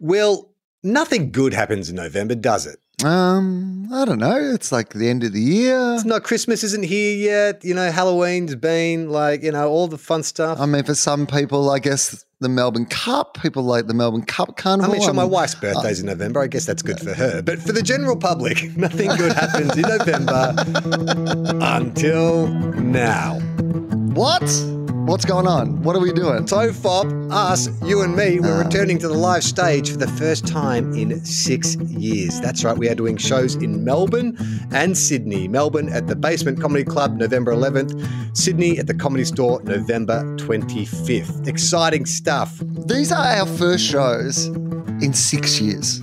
Wil, nothing good happens in November, does it? Um, I don't know. It's like the end of the year. It's not Christmas isn't here yet. You know, Halloween's been like, you know, all the fun stuff. I mean, for some people, I guess the Melbourne Cup, people like the Melbourne Cup I Carnival. mean, sure, my wife's birthday's in November. I guess that's good for her. But for the general public, nothing good happens in November until now. What? What's going on? What are we doing? So, Fop, us, you and me, we're uh. returning to the live stage for the first time in six years. That's right, we are doing shows in Melbourne and Sydney. Melbourne at the Basement Comedy Club, November 11th. Sydney at the Comedy Store, November 25th. Exciting stuff. These are our first shows in six years.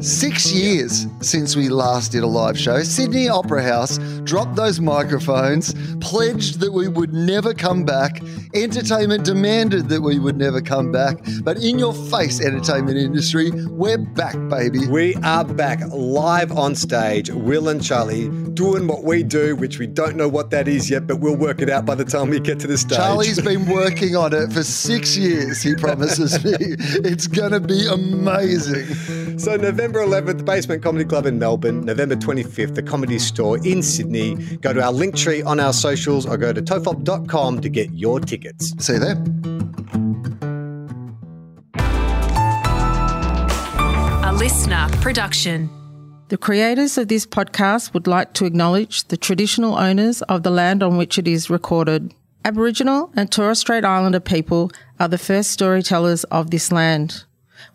Six years since we last did a live show. Sydney Opera House dropped those microphones, pledged that we would never come back. Entertainment demanded that we would never come back. But in your face, entertainment industry, we're back, baby. We are back live on stage, Wil and Charlie, doing what we do, which we don't know what that is yet, but we'll work it out by the time we get to the stage. Charlie's been working on it for six years, he promises me. It's going to be amazing. So November 11th, Basement Comedy Club in Melbourne. November 25th, the Comedy Store in Sydney. Go to our Linktree on our socials or go to tofop.com to get your tickets. See you there. A listener production. The creators of this podcast would like to acknowledge the traditional owners of the land on which it is recorded. Aboriginal and Torres Strait Islander people are the first storytellers of this land.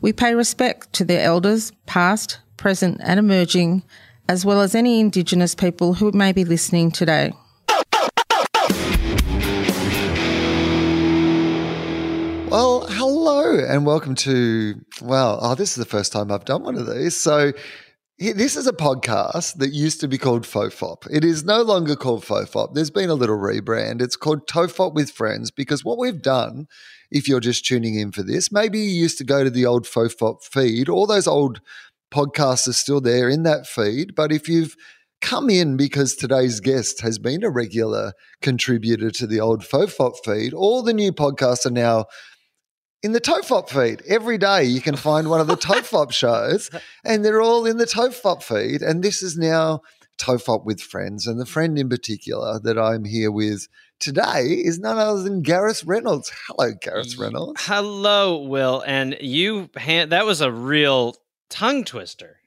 We pay respect to their elders, past, present, and emerging, as well as any Indigenous people who may be listening today. Well, hello and welcome to, well, oh, this is the first time I've done one of these. So, this is a podcast that used to be called Fofop. It is no longer called Fofop. There's been a little rebrand. It's called Tofop with Friends because what we've done, if you're just tuning in for this, maybe you used to go to the old Fofop feed. All those old podcasts are still there in that feed. But if you've come in because today's guest has been a regular contributor to the old Fofop feed, all the new podcasts are now in the Tofop feed. Every day you can find one of the Tofop shows, and they're all in the Tofop feed. And this is now Tofop with friends. And the friend in particular that I'm here with today is none other than Gareth Reynolds. Hello, Gareth Reynolds. Hello, Wil. And you, that was a real tongue twister.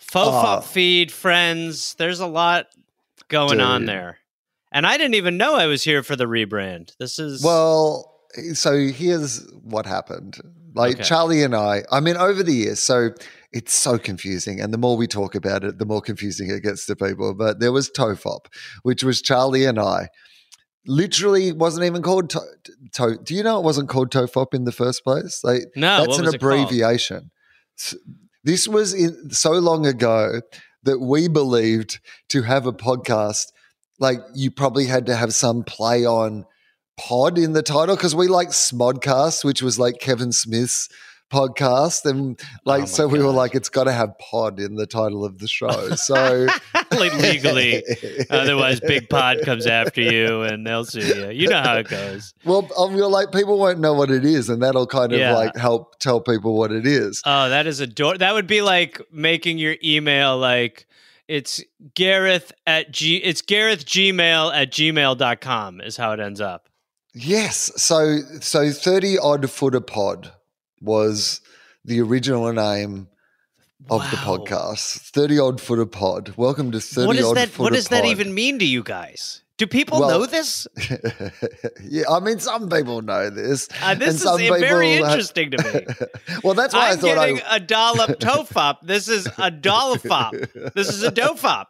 Fofop Oh. Ah. feed, friends. There's a lot going on there. And I didn't even know I was here for the rebrand. This is. Well, so here's what happened. Like Okay. Charlie and I, I mean, over the years, so it's so confusing. And the more we talk about it, the more confusing it gets to people. But there was Tofop, which was Charlie and I. Literally wasn't even called to, to, Do you know it wasn't called Tofop in the first place? Like no, that's an was it called? abbreviation. This was in so long ago that we believed to have a podcast, like you probably had to have some play on pod in the title because we like Smodcast, which was like Kevin Smith's podcast, and like Oh so we were like, it's got to have pod in the title of the show. So legally. Otherwise, Big Pod comes after you and they'll sue you. You know how it goes. Well, uh, I feel like people won't know what it is, and that'll kind of Yeah. like help tell people what it is. Oh, that is a door That would be like making your email like it's Gareth at G. It's Gareth Gmail at gmail.com is how it ends up. Yes. So so 30 odd foot of pod was the original name of the podcast. 30 odd foot of pod. Welcome to 30 what odd that? footer What does that pod. even mean to you guys? Do people Well- know this? yeah, I mean some people know this. Uh, this is very people have- interesting to me. well, that's why i I'm thought getting I a dollop tofop. This is a dollop. This is a dofop.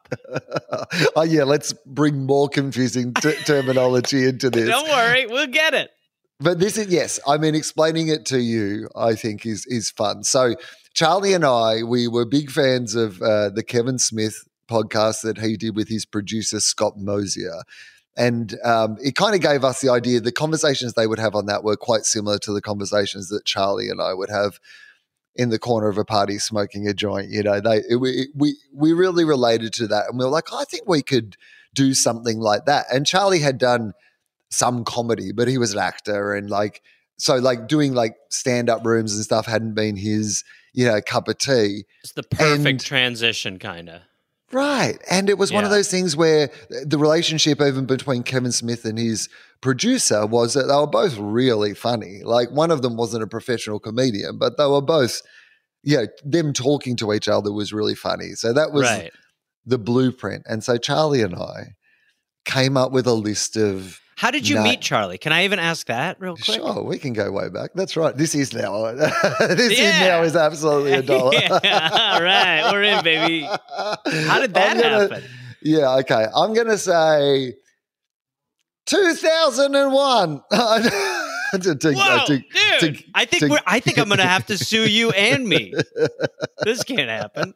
oh yeah, let's bring more confusing t- terminology into this. Don't worry, we'll get it. But this is yes, I mean explaining it to you, I think is is fun. So Charlie and I, we were big fans of uh, the Kevin Smith podcast that he did with his producer Scott Mosier. And um, it kind of gave us the idea the conversations they would have on that were quite similar to the conversations that Charlie and I would have in the corner of a party smoking a joint. You know, they it, we we we really related to that, and we were like, I think we could do something like that. And Charlie had done some comedy, but he was an actor and like so like doing like stand up rooms and stuff hadn't been his you know cup of tea. It's the perfect And- transition, kind of. Right. And it was one of those things where the relationship, even between Kevin Smith and his producer, was that they were both really funny. Like one of them wasn't a professional comedian, but they were both, yeah, you know, them talking to each other was really funny. So that was right. the blueprint. And so Charlie and I came up with a list of. How did you No. meet Charlie? Can I even ask that real quick? Sure, we can go way back. That's right. This is now. this is now is absolutely a dollar. yeah, all right, we're in, baby. How did that gonna- happen? Yeah, okay. I'm going to say 2001. to, to, Whoa, to- dude! to- I think to- we're, I think I'm gonna have to sue you and me. This can't happen.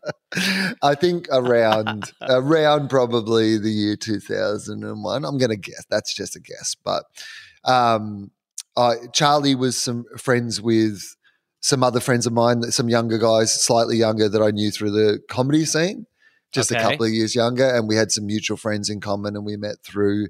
I think around around probably the year 2001. I'm going to guess. That's just a guess, but um, uh, Charlie was some friends with some other friends of mine, some younger guys, slightly younger that I knew through the comedy scene, just a couple of years younger, and we had some mutual friends in common, and we met through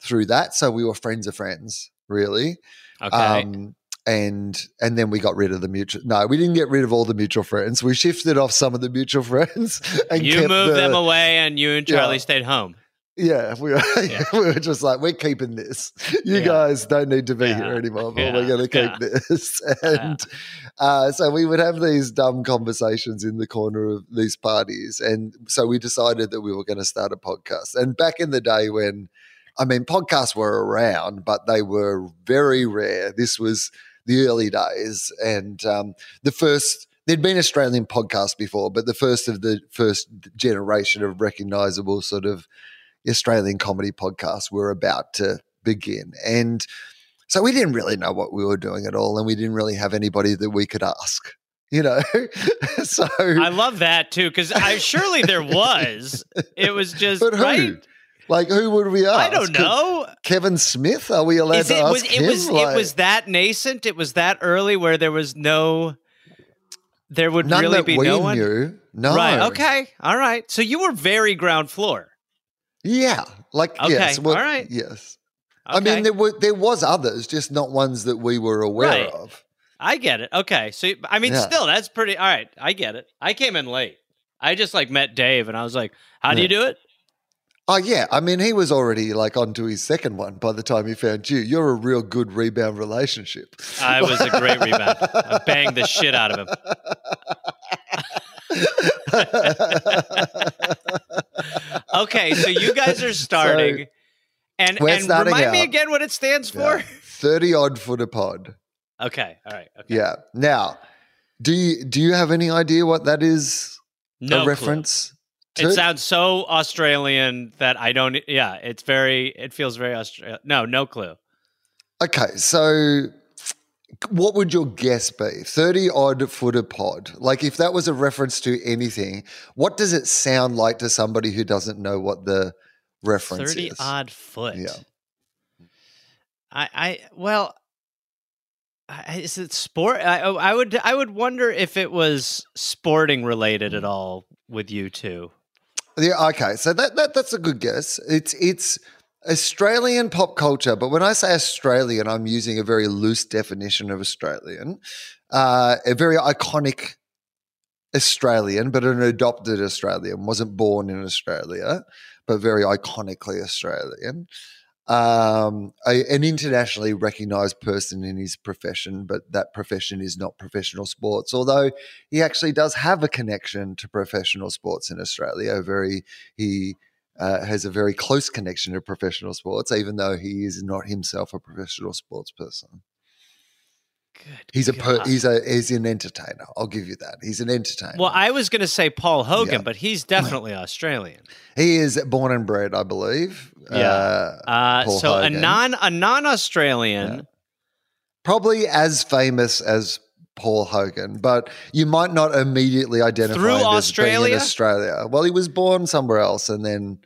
through that. So we were friends of friends, really. Okay. Um, and and then we got rid of the mutual. No, we didn't get rid of all the mutual friends. We shifted off some of the mutual friends and you kept moved the- them away, and you and Charlie Yeah. stayed home. Yeah, we were, Yeah. we were just like, we're keeping this. You Yeah. guys don't need to be Yeah. here anymore, but we're going to keep this. And uh, so we would have these dumb conversations in the corner of these parties. And so we decided that we were going to start a podcast. And back in the day when, I mean, podcasts were around, but they were very rare. This was the early days. And um, the first, there'd been Australian podcasts before, but the first of the first generation of recognizable sort of Australian comedy podcasts were about to begin. And so we didn't really know what we were doing at all, and we didn't really have anybody that we could ask, you know? so, I love that too, because I surely there was. It was just but who? right. Like, who would we ask? I don't know. Kevin Smith? Are we allowed Is to ask was it was Like, it was that nascent? It was that early where there was no. There would none really be we no one. knew. No. Right. Okay. All right. So you were very ground floor. Yeah. Like, Okay, yes. well, all right. Yes. Okay. I mean, there were there was others, just not ones that we were aware Right. of. I get it. Okay. So I mean, Yeah. still, that's pretty. All right. I get it. I came in late. I just like met Dave, and I was like, "How do you do it?" Oh yeah, I mean he was already like onto his second one by the time he found you. You're a real good rebound relationship. I was a great rebound. I banged the shit out of him. Okay, so you guys are starting, and We're and starting remind me again what it stands for. Thirty odd foot of pod. Okay. All right. Okay. Yeah. Now, do you do you have any idea what that is No a reference to? It sounds so Australian that I don't. Yeah, it's very. It feels very Australian. No, no clue. okay, so what would your guess be? Thirty odd foot of pod. Like if that was a reference to anything, what does it sound like to somebody who doesn't know what the reference Thirty is? odd foot. Yeah. I. I. Well. I- Is it sport? I, I would. I would wonder if it was sporting related at mm. all with you two. Yeah, okay. So that, that that's a good guess. It's it's Australian pop culture, but when I say Australian, I'm using a very loose definition of Australian. Uh, a very iconic Australian, but an adopted Australian. Wasn't born in Australia, but very iconically Australian. Um, a, an internationally recognized person in his profession, but that profession is not professional sports. Although he actually does have a connection to professional sports in Australia. Very he uh, has a very close connection to professional sports, even though he is not himself a professional sports person. Good. He's a per, he's a he's an entertainer. I'll give you that. He's an entertainer. Well, I was going to say Paul Hogan, Yeah. but he's definitely Australian. he is born and bred, I believe. Yeah. Uh, Uh, so Hogan. a non a non Australian. Yeah. probably as famous as Paul Hogan, but you might not immediately identify Through him as being Australia? in Australia. Well, he was born somewhere else, and then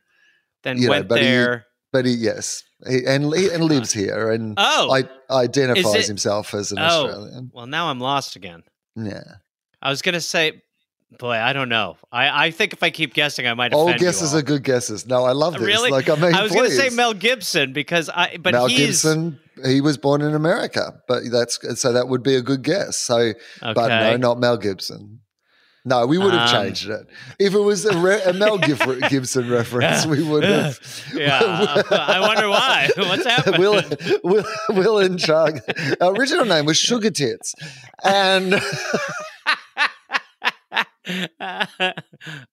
Then know, went he- there. But he, yes, he, and he, and lives here, and Oh. I, identifies it- himself as an Oh. Australian. Well, now I'm lost again. Yeah, I was gonna say, boy, I don't know. I, I think if I keep guessing, I might. all guesses are good guesses. No, I love uh, this. Really? Like, I mean, I was gonna say. Mel Gibson because I, but Mel Gibson, he was born in America, but that's so that would be a good guess. So, Okay. but no, not Mel Gibson. No, we would have Um, changed it if it was a, re- a Mel Gibson reference. We would have. yeah. I wonder why. What's happening? Wil, Wil, Wil and Chug. Our original name was Sugar Tits, and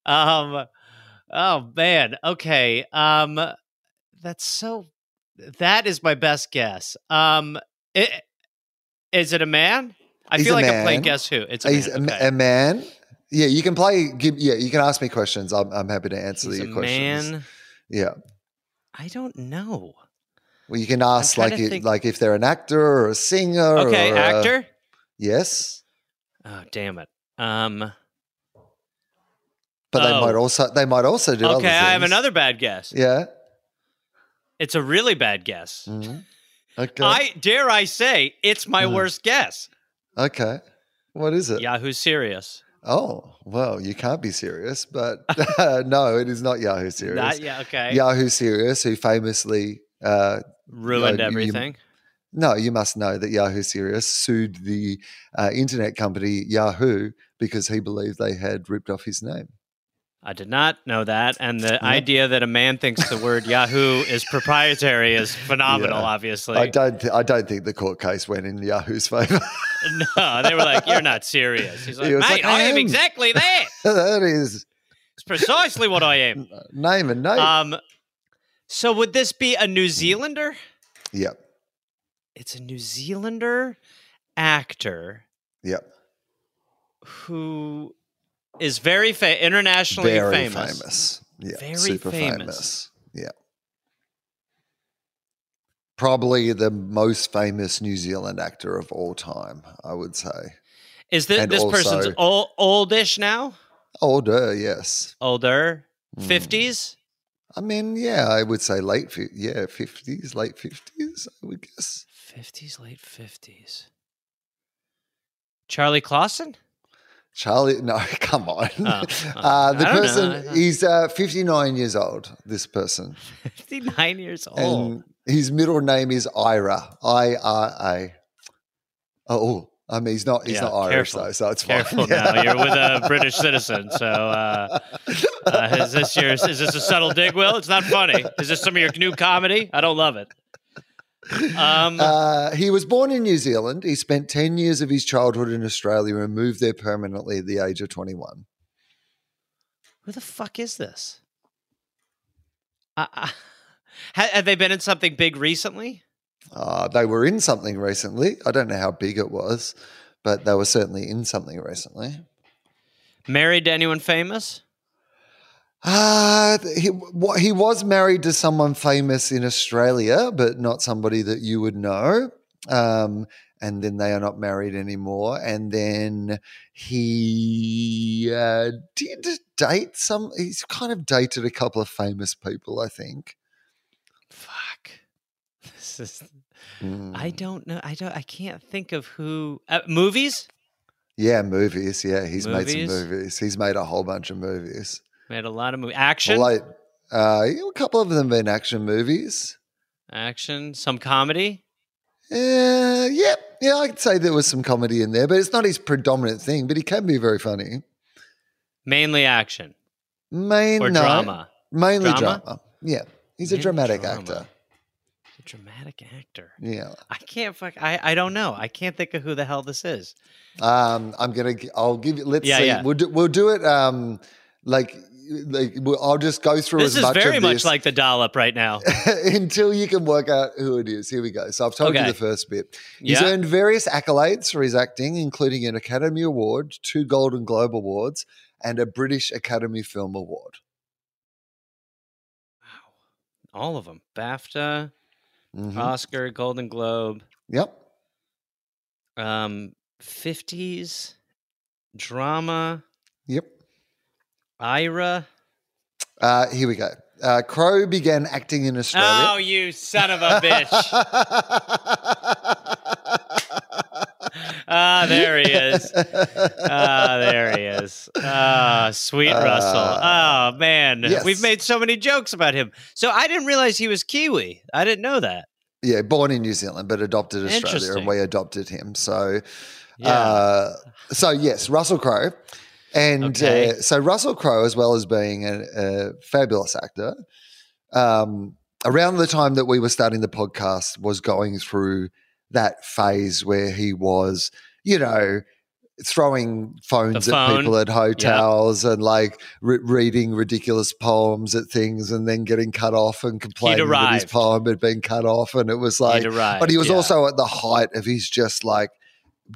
um oh man okay um that's so that is my best guess um it, is it a man i He's feel like i'm playing guess who it's a he's man, a, okay. a man. Yeah, you can play. Give, yeah, you can ask me questions. I'm, I'm happy to answer He's your a questions. man Yeah. i don't know Well, you can ask like it, think- like if they're an actor or a singer. okay or actor yes, oh damn it um but they Oh. might also they might also do. other okay i have another bad guess Yeah. it's a really bad guess Mhm. Okay. i dare i say it's my Uh. worst guess okay. What is it? yahoo serious Oh well, you can't be serious, but no, it is not Yahoo Serious. Not, yeah okay Yahoo Serious, who famously uh, ruined you- you- everything No, you must know that Yahoo Serious sued the uh, internet company Yahoo because he believed they had ripped off his name. I did not know that. And the idea that a man thinks the word Yahoo is proprietary is phenomenal, Yeah. obviously. I don't. Th- I don't think the court case went in Yahoo's favor. no, they were like, You're not serious. He's like, He Mate, like, I "I am am." exactly that. that is It's precisely what I am. name and name. Um, so would this be a New Zealander? yep. It's a New Zealander actor Yep. who is very fa- internationally Very famous. famous. Yeah. Very super famous. famous. Yeah. Probably the most famous New Zealand actor of all time, I would say. Is this And this person's old, oldish now? Older, yes. Older, Mm. fifties. I mean, yeah, I would say late, yeah, fifties, late fifties. I would guess. 50s, late 50s. Charlie Clausen? Charlie, no, come on. Oh, uh, oh, I the know. person, he's uh, fifty-nine years old. This person, 59 years old. and his middle name is Ira. I R A. Oh, I mean, he's not. He's Yeah, not Irish careful. though, so it's fine. Careful now. You're with a British citizen. So uh, uh, is this your is this a subtle dig, Wil? It's not funny. Is this some of your new comedy? I don't love it. Um, Uh, he was born in New Zealand. He spent 10 years of his childhood in Australia and moved there permanently at the age of 21. who the fuck is this? Uh, uh, have they been in something big recently? Uh, they were in something recently. I don't know how big it was, but they were certainly in something recently. Married to anyone famous? Uh, he, he was married to someone famous in Australia, but not somebody that you would know. Um, and then they are not married anymore. And then he uh, did date some, he's kind of dated a couple of famous people, I think. Fuck. This is. Mm. I don't know. I don't. I can't think of who. Uh, movies Yeah, movies. Yeah, he's made some movies. He's made a whole bunch of movies. Made a lot of movie action. Like, uh, a couple of them been action movies. action. Some comedy. Uh, yeah, yeah, I'd say there was some comedy in there, but it's not his predominant thing. But he can be very funny. Mainly action Main or no, drama. mainly Drama? drama. Yeah, he's a dramatic drama. actor. A dramatic actor. Yeah, I can't fuck. I. I don't know. I can't think of who the hell this is. um, I'm gonna. I'll give you. Let's Yeah, see. yeah. We'll do. We'll do it. Um, like, like I'll just go through This as is much very of much like the dollop right now. until you can work out who it is. Here we go. So I've told Okay. you the first bit. He's Yeah. earned various accolades for his acting, including an Academy Award, two Golden Globe Awards, and a British Academy Film Award. Wow. All of them. BAFTA, Mhm. Oscar, Golden Globe. Yep. Um, fifties drama. Yep. Ira. Uh, here we go. Uh, Crowe began acting in Australia. Oh, you son of a bitch! Ah, there he is. Ah, there he is. Ah, sweet Russell. Uh, Oh man, yes. we've made so many jokes about him. So I didn't realize he was Kiwi. I didn't know that. Yeah, born in New Zealand, but adopted Australia, and we adopted him. So, Yeah. uh, so yes, Russell Crowe, and Okay. uh, so Russell Crowe, as well as being a, a fabulous actor, um, around the time that we were starting the podcast, was going through that phase where he was, you know. Throwing phones The at people at hotels and like re- reading ridiculous poems at things and then getting cut off and complaining that his poem had been cut off. And it was like, but he was yeah. also at the height of his just like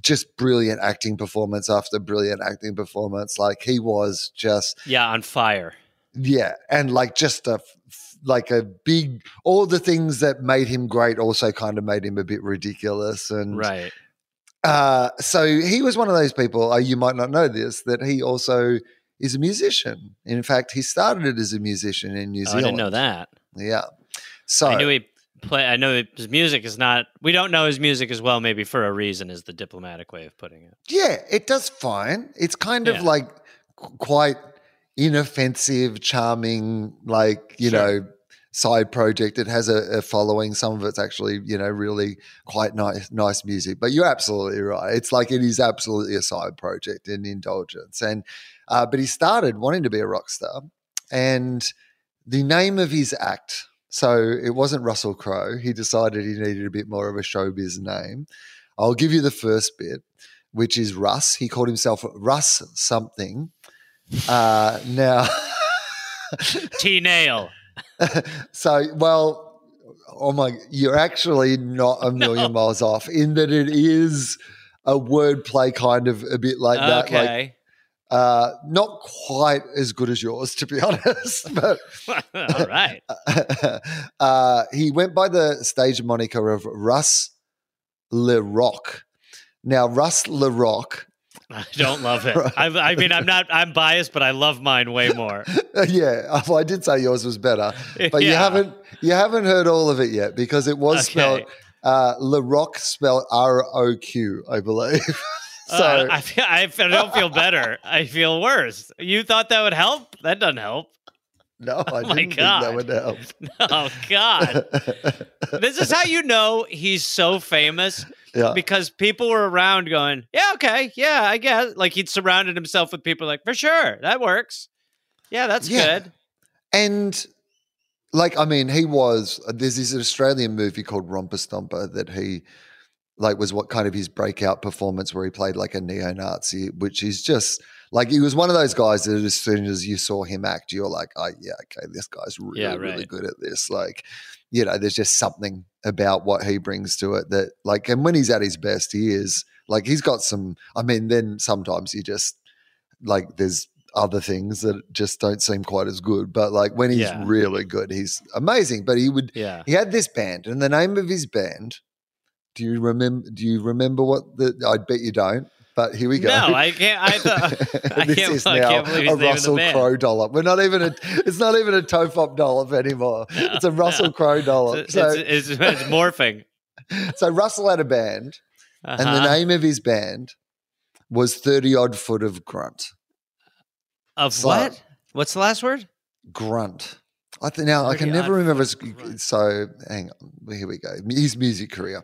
just brilliant acting performance after brilliant acting performance. Like he was just yeah on fire. yeah, and like just a like a big all the things that made him great also kind of made him a bit ridiculous and Right. uh so he was one of those people uh, you might not know this that he also is a musician in fact he started as a musician in new Oh, I zealand didn't know that. yeah so I knew he play. I know his music is not. We don't know his music as well. Maybe for a reason is the diplomatic way of putting it. Yeah, it does fine. It's kind Yeah. of like quite inoffensive, charming, like, you Sure. know, side project. It has a, a following. Some of it's actually, you know, really quite nice, nice music. But you're absolutely right. It's like it is absolutely a side project and indulgence. And uh, but he started wanting to be a rock star, and the name of his act. So it wasn't Russell Crowe. He decided he needed a bit more of a showbiz name. I'll give you the first bit, which is Russ. He called himself Russ something. Uh, now, T Nail. so well, oh my, you're actually not a million miles off in that it is a wordplay kind of a bit like that. Like, Okay. Uh, not quite as good as yours, to be honest, but All right. uh, he went by the stage moniker of Russ Le Rock. Now, Russ Le Rock, I don't love it. I, I mean, I'm not. I'm biased, but I love mine way more. yeah, well, I did say yours was better, but you haven't you haven't heard all of it yet because it was Okay. spelled uh, Le Rock spelled R O Q, I believe. So Uh, I, feel, I I don't feel better. I feel worse. You thought that would help? That doesn't help. no, I my didn't think God. that would help. Oh God! this is how you know he's so famous yeah. because people were around going, "Yeah, okay, yeah, I guess." Like he'd surrounded himself with people like, "For sure, that works. Yeah, that's Yeah. good." And like, I mean, he was. There's this Australian movie called Romper Stomper that he like was what kind of his breakout performance where he played like a neo-Nazi, which is just like he was one of those guys that as soon as you saw him act, you're like, oh yeah, okay, this guy's really, Yeah, really good at this. Like, you know, there's just something about what he brings to it that like, and when he's at his best, he is like he's got some. I mean, then sometimes he just like there's other things that just don't seem quite as good. But like when he's Yeah. really good, he's amazing. But he would Yeah. he had this band, and the name of his band. Do you remember? Do you remember what the? I bet you don't. But here we go. No, I can't. I, thought, I this can't. is I now can't believe a Russell of the band. Crowe dollop. We're not even a. It's not even a Tofop dollop anymore. It's a Russell Crowe dollop. It's, So, it's, it's, it's morphing. so Russell had a band, and the Uh-huh. name of his band was Thirty Odd Foot of Grunt. of so- what? What's the last word? Grunt. I th- now I can never remember. His- Grunt. So hang on, here we go. His music career.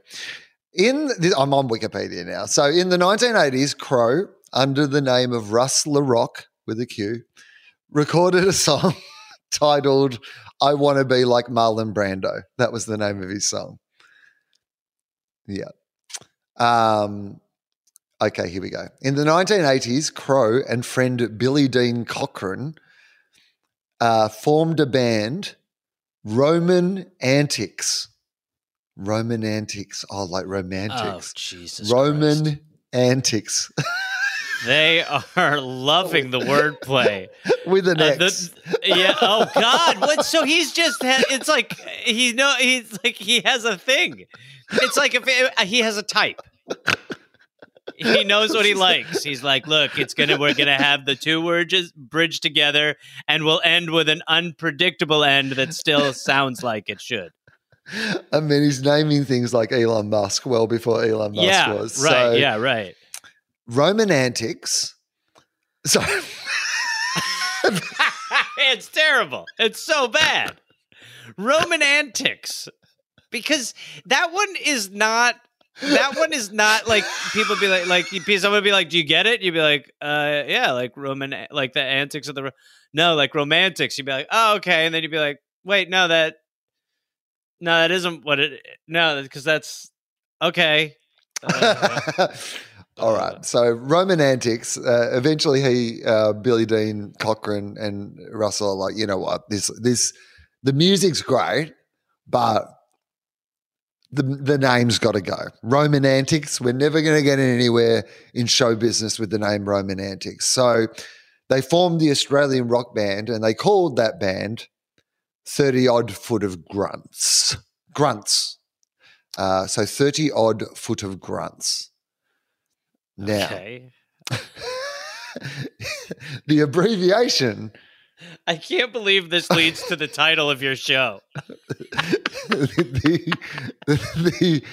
In the, I'm on Wikipedia now. So in the 1980s, Crowe, under the name of Russ LaRock with a Q, recorded a song titled "I Want to Be Like Marlon Brando." That was the name of his song. Yeah. Um. Okay, here we go. In the 1980s, Crowe and friend Billy Dean Cochran uh, formed a band, Roman Antics. Roman Antics. Oh, like romantics. Oh. Jesus! Roman Christ. Antics They are loving the wordplay. with an Uh, X. the- yeah. Oh God. What? So he's just. Ha- it's like he know. He's like he has a thing. It's like if it, he has a type. He knows what he likes. He's like, look, it's gonna. We're gonna have the two words bridged together, and we'll end with an unpredictable end that still sounds like it should. I mean, he's naming things like Elon Musk well before Elon Musk yeah. was. Right. So, yeah. Right. Roman Antics. So, it's terrible. It's so bad. Roman antics. because that one is not. That one is not like people be like like someone be like, "Do you get it?" You'd be like, "Uh, yeah, like Roman, like the antics of the no, like romantics." You'd be like, "Oh, okay," and then you'd be like, "Wait, no, that no, that isn't what it. No, because that's okay." All right. So Roman antics. Uh, eventually, he, uh, Billy Dean, Cochran, and Russell are like, you know what? This, this, the music's great, but the the name's got to go. Roman antics. We're never going to get anywhere in show business with the name Roman antics. So they formed the Australian rock band, and they called that band Thirty Odd Foot of Grunts. Grunts. Uh, so thirty odd foot of grunts. Now, okay. the abbreviation, I can't believe this leads to the title of your show. the the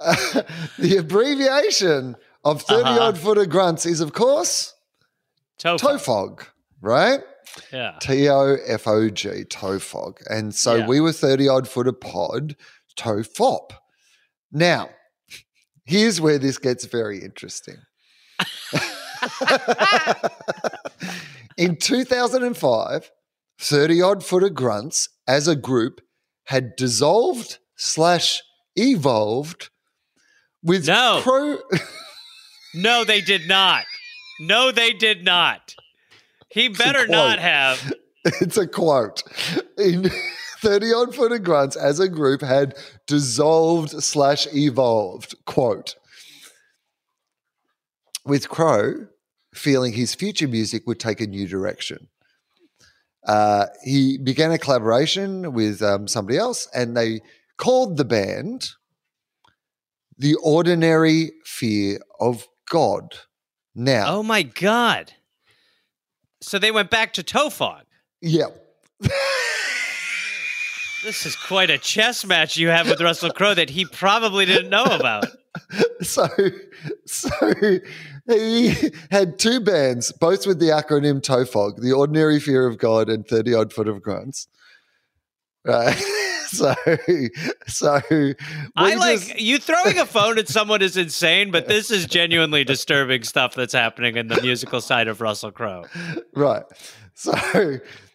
uh, the abbreviation of 30 Uh-huh. odd foot of grunts is, of course, Tofog. TOFOG, right? Yeah. T O F O G, TOFOG. And so Yeah. we were 30 odd foot of pod, TOFOP. Now, here's where this gets very interesting. In 2005, 30 odd foot of grunts as a group had dissolved slash evolved with No. Crowe. No, they did not. No, they did not. He better not have. it's a quote. In 30 odd foot of grunts as a group had dissolved slash evolved. Quote. With Crowe feeling his future music would take a new direction. Uh, he began a collaboration with um, somebody else and they called the band The Ordinary Fear of God. Now, Oh my god. So they went back to Tofog. yeah. This is quite a chess match you have with Russell Crowe that he probably didn't know about. so so he had two bands, both with the acronym TOFOG, the Ordinary Fear of God and 30 Odd Foot of Grunts. Right. so so I like just- you throwing a phone at someone is insane, but this is genuinely disturbing stuff that's happening in the musical side of Russell Crowe. right. So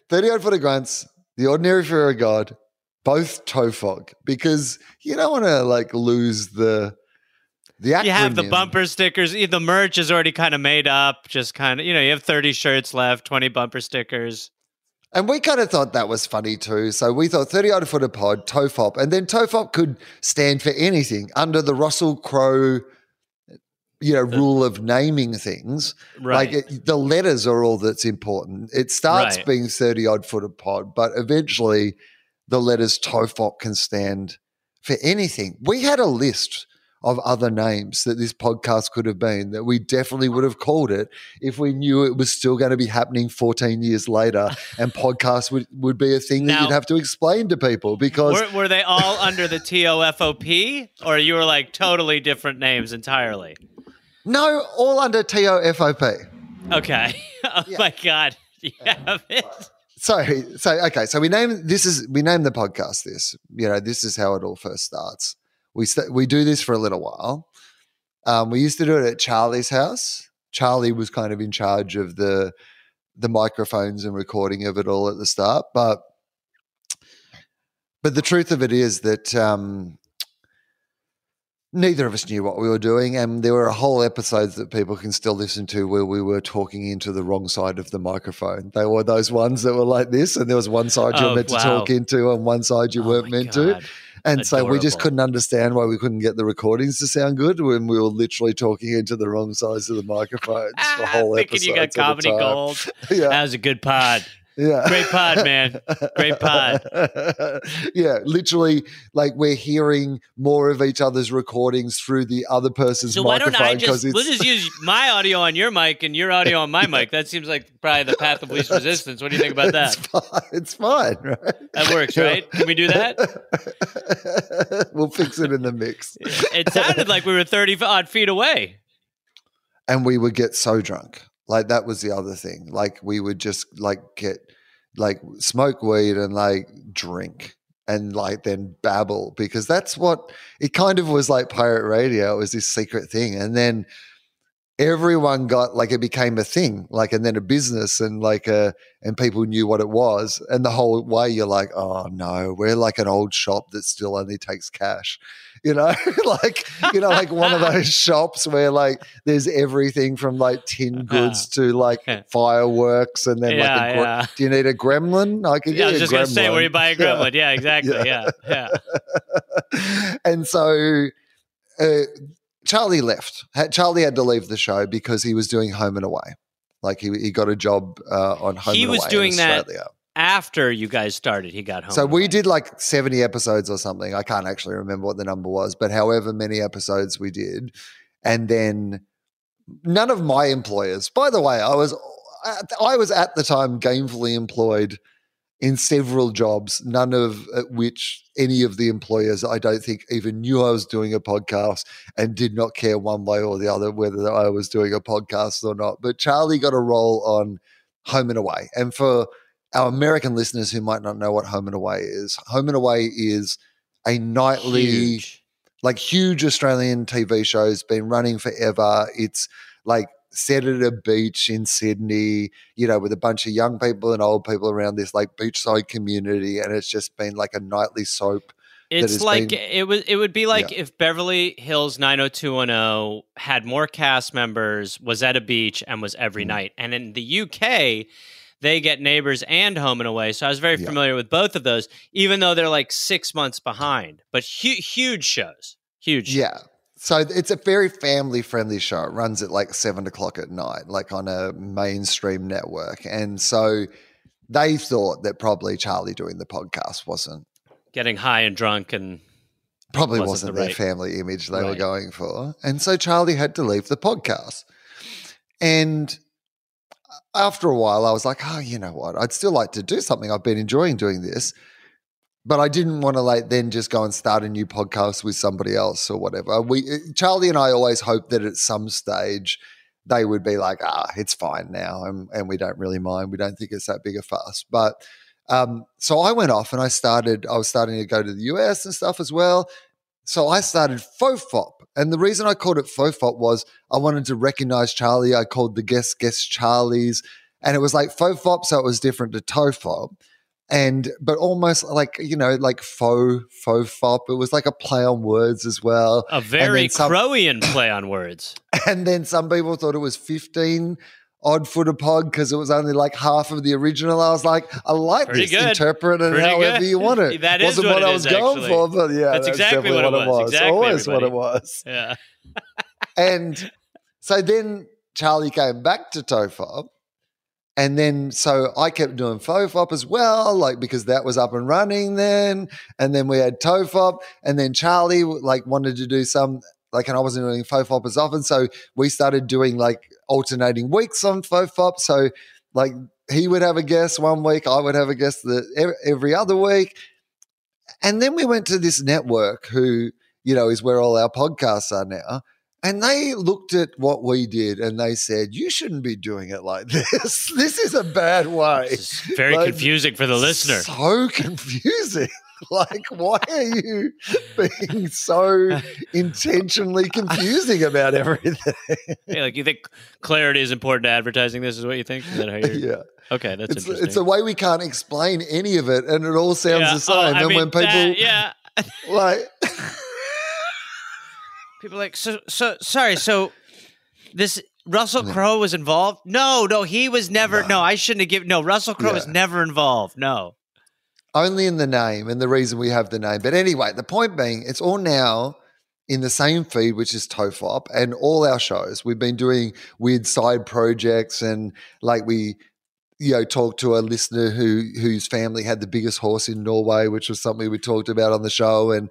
30 Odd Foot of Grunts, the Ordinary Fear of God, both TOFOG, because you don't want to like lose the the acronym. You have the bumper stickers. The merch is already kind of made up. Just kind of, you know, you have 30 shirts left, 20 bumper stickers. And we kind of thought that was funny too. So we thought 30 odd foot of pod, TOFOP. And then TOFOP could stand for anything under the Russell Crowe, you know, rule of naming things. Right. Like it, the letters are all that's important. It starts Right. being 30 odd foot of pod, but eventually the letters TOFOP can stand for anything. We had a list of other names that this podcast could have been that we definitely would have called it if we knew it was still going to be happening 14 years later and podcast would, would be a thing that you'd have to explain to people because were, were they all under the TOFOP or you were like totally different names entirely? no, all under TOFOP. Okay. Oh my God. You have it. So, so okay, so we name this is we name the podcast this. You know, this is how it all first starts. We st- we do this for a little while. Um, we used to do it at Charlie's house. Charlie was kind of in charge of the the microphones and recording of it all at the start, but but the truth of it is that um, neither of us knew what we were doing, and there were whole episodes that people can still listen to where we were talking into the wrong side of the microphone. They were those ones that were like this, and there was one side you were Oh, meant to talk into, and one side you Oh weren't meant to. And so we just couldn't understand why we couldn't get the recordings to sound good when we were literally talking into the wrong sides of the microphones for ah, whole Thinking episodes. you got comedy gold. Yeah, That was a good pod. Yeah. Great pod, man. Great pod. yeah, literally, like we're hearing more of each other's recordings through the other person's So why don't I just we'll just use my audio on your mic and your audio on my mic? That seems like probably the path of least resistance. What do you think about that? it's fine. It's fine, right? That works, right? Can we do that? we'll fix it in the mix. It sounded like we were thirty odd feet away. and we would get so drunk. Like that was the other thing. Like we would just like get like smoke weed and like drink and like then babble because that's what it kind of was like pirate radio. It was this secret thing. And then everyone got like it became a thing, like and then a business and like a and people knew what it was. And the whole way you're like, oh no, we're like an old shop that still only takes cash. You know, like you know, like one of those shops where like there's everything from like tin goods to like fireworks, and then Yeah, like a yeah. do you need a gremlin? I can Yeah, I was just gonna say where you buy a gremlin. Yeah, exactly. Yeah. Yeah, yeah. and so uh, Charlie left. Charlie had to leave the show because he was doing Home and Away. Like he, he got a job uh, on Home He and was doing in that. After you guys started, he got home. So we did like 70 episodes or something. I can't actually remember what the number was, but however many episodes we did. And then none of my employers, by the way, I was uh, I was at the time gainfully employed in several jobs, none of uh, which any of the employers I don't think even knew I was doing a podcast and did not care one way or the other whether I was doing a podcast or not. But Charlie got a role on Home and Away. And for our American listeners who might not know what Home and Away is, Home and Away is a nightly Huge. like huge Australian TV show. Has been running forever. It's like set at a beach in Sydney, you know, with a bunch of young people and old people around this like beachside community. And it's just been like a nightly soap. It's like been- it was. It would be like Yeah. if Beverly Hills 90210 had more cast members, was at a beach, and was every Mm. night. And in the UK, they get Neighbors and Home and Away. So I was very Yeah. familiar with both of those, even though they're like six months behind. But hu- huge shows, huge. Yeah. So it's a very family friendly show. It runs at like seven o'clock at night, like on a mainstream network. And so they thought that probably Charlie doing the podcast wasn't getting high and drunk and probably Wasn't wasn't, the their right- family image they were going for. And so Charlie had to leave the podcast. And after a while, I was like, oh, you know what? I'd still like to do something. I've been enjoying doing this. But I didn't want to like then just go and start a new podcast with somebody else or whatever. We Charlie and I always hoped that at some stage they would be like, ah, it's fine now, and, and we don't really mind. We don't think it's that big a fuss. But um, so I went off and I started. I was starting to go to the US and stuff as well. So I started Fofop, and the reason I called it Fofop was I wanted to recognize Charlie. I called the guest guest Charlies, and it was like Fofop, so it was different to Tofop and but almost like you know like faux faux fop it was like a play on words as well a very some- Crowian play on words. and then some people thought it was 15 odd footer pod because it was only like half of the original i was like i like Pretty this good. interpret it Pretty however good. you want it That is wasn't what what, i is, was going actually. for but yeah That's exactly definitely what it was. Exactly, always what it was Yeah. and so then Charlie came back to Tofop. And then so I kept doing Fofop as well, like because that was up and running then. And then we had Tofop. And then Charlie like wanted to do some like and I wasn't doing Fofop as often. So we started doing like alternating weeks on Fofop. So like he would have a guest one week, I would have a guest the, every other week. And then we went to this network who, you know, is where all our podcasts are now. And they looked at what we did and they said, You shouldn't be doing it like this. this is a bad way. Very Like, confusing for the listener. So confusing. like, why are you being so intentionally confusing about everything? Hey, like you think clarity is important to advertising? This is what you think? Is that how you're? yeah. Okay, that's It's, interesting. it's a way we can't explain any of it and it all sounds Yeah, the same. oh, and mean, when people that- yeah, like people are like so so sorry. So this Russell Crowe was involved? No, no, he was never. No, I shouldn't have given. No, Russell Crowe was never involved. No. Only in the name and the reason we have the name. But anyway, the point being, it's all now in the same feed, which is Tofop, and all our shows. We've been doing weird side projects, and like we, you know, talked to a listener who whose family had the biggest horse in Norway, which was something we talked about on the show, and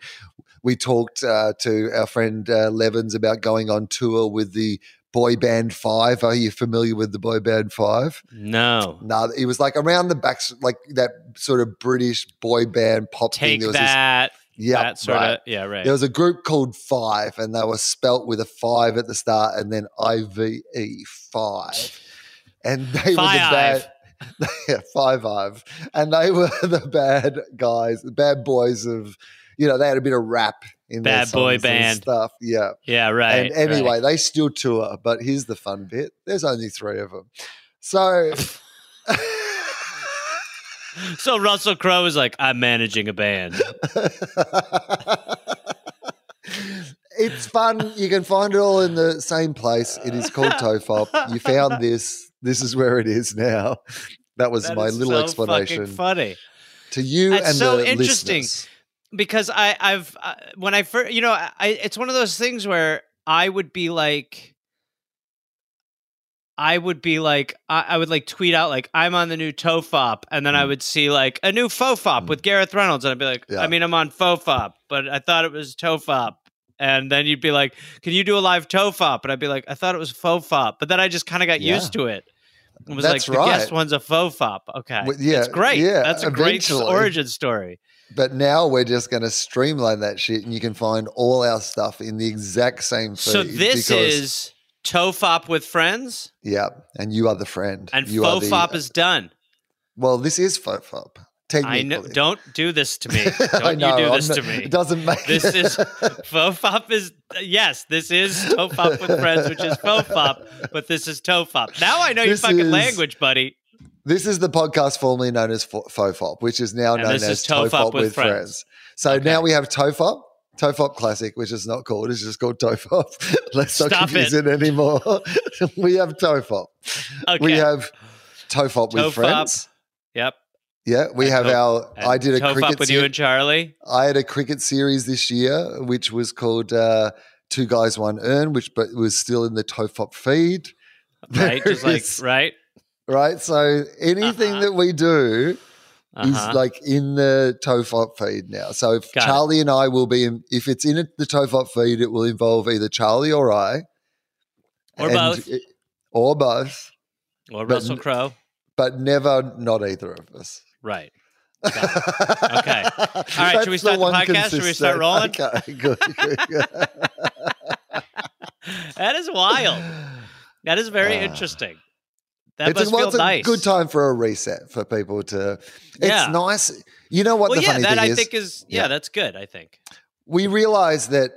we talked uh, to our friend uh, Levins about going on tour with the boy band Five. Are you familiar with the boy band Five? No. No, it was like around the back, like that sort of British boy band pop thing. Take There was that. This, yeah, that sort right. of. Yeah, right. There was a group called Five, and they were spelt with a five at the start, and then I V E five, and they were the bad. yeah, five five, and they were the bad guys, the bad boys of, you know, they had a bit of rap in Bad boy band. stuff. Yeah. Yeah, right. and anyway, right. they still tour, but here's the fun bit: there's only three of them. So. so Russell Crowe is like, I'm managing a band. it's fun. You can find it all in the same place. It is called Tofop. You found this. This is where it is now. That was That my little so explanation funny. to you That's and so the interesting. listeners. Because I, I've uh, when I first, you know, I it's one of those things where I would be like, I would be like, I, I would like tweet out like I'm on the new Tofop, and then I would see like a new Fofop with Gareth Reynolds, and I'd be like, Yeah. I mean, I'm on Fofop, but I thought it was Tofop. And then you'd be like, "Can you do a live Tofop?" And I'd be like, "I thought it was Fofop," but then I just kind of got Yeah. used to it. It was That's like the guest one's a Fofop. Okay, Well, yeah, it's great. yeah, That's a great origin story. But now we're just going to streamline that shit, and you can find all our stuff in the exact same feed. So this is Tofop with friends, yeah, and you are the friend, and you are the- uh, is done. well. This is Fofop. I know. Don't do this to me. Don't know, you do this not- to me. It doesn't make This is Fofop is yes. This is Tofop with friends, which is Fofop, but this is Tofop. Now I know your fucking is- language, buddy. This is the podcast formerly known as Fo- Fofop, which is now And known as Tofop with Friends. So Okay. now we have Tofop, Tofop Classic, which is not called, it's just called Tofop. Let's not confuse it. it, anymore. we have Tofop. Okay. We have Tofop with friends. Yep. Yeah, we And have our. I did a Tofop cricket. with you and Charlie. I had a cricket series this year, which was called uh, Two Guys One Urn, which but was still in the Tofop feed. Right. There Just like right. Right. So anything Uh-huh. that we do Uh-huh. is like in the Tofop feed now. So if Got it. Charlie and I will be in, if it's in the Tofop feed, it will involve either Charlie or I, Or both. it- or both, or but Russell Crowe. but never not either of us. Right. okay. All right, should we start the podcast? Should we start rolling? Okay, good. good, good. That is wild. That is very Ah. interesting. That it's, a, must well, feel it's a nice. good time for a reset for people to. It's Yeah. nice. You know what Well, the yeah, funny that thing I is? think is yeah, Yeah. that's good. I think. we realize that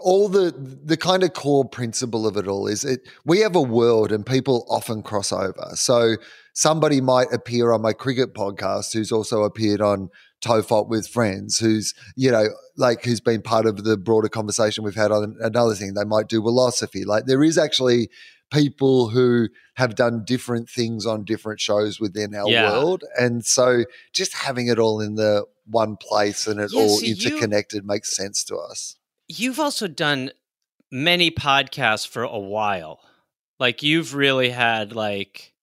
all the the kind of core principle of it all is it we have a world and people often cross over so somebody might appear on my cricket podcast who's also appeared on tofop with friends who's you know like who's been part of the broader conversation we've had on another thing they might do Wilosophy like there is actually people who have done different things on different shows within our Yeah. world and so just having it all in the one place and it Yeah, all you- interconnected makes sense to us You've also done many podcasts for a while. Like you've really had like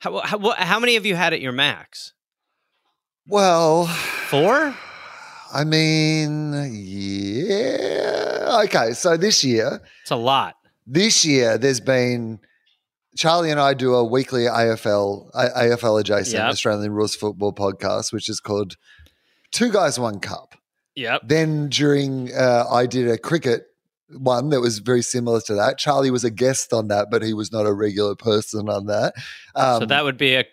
how how, how many have you had at your max? Well, Four? I mean, yeah. Okay, so this year, It's a lot. This year there's been Charlie and I do a weekly AFL AFL adjacent Yep. Australian rules football podcast, which is called Two Guys One Cup. Yep. Then during uh, I did a cricket one that was very similar to that. Charlie was a guest on that, but he was not a regular person on that. Um, so that would be a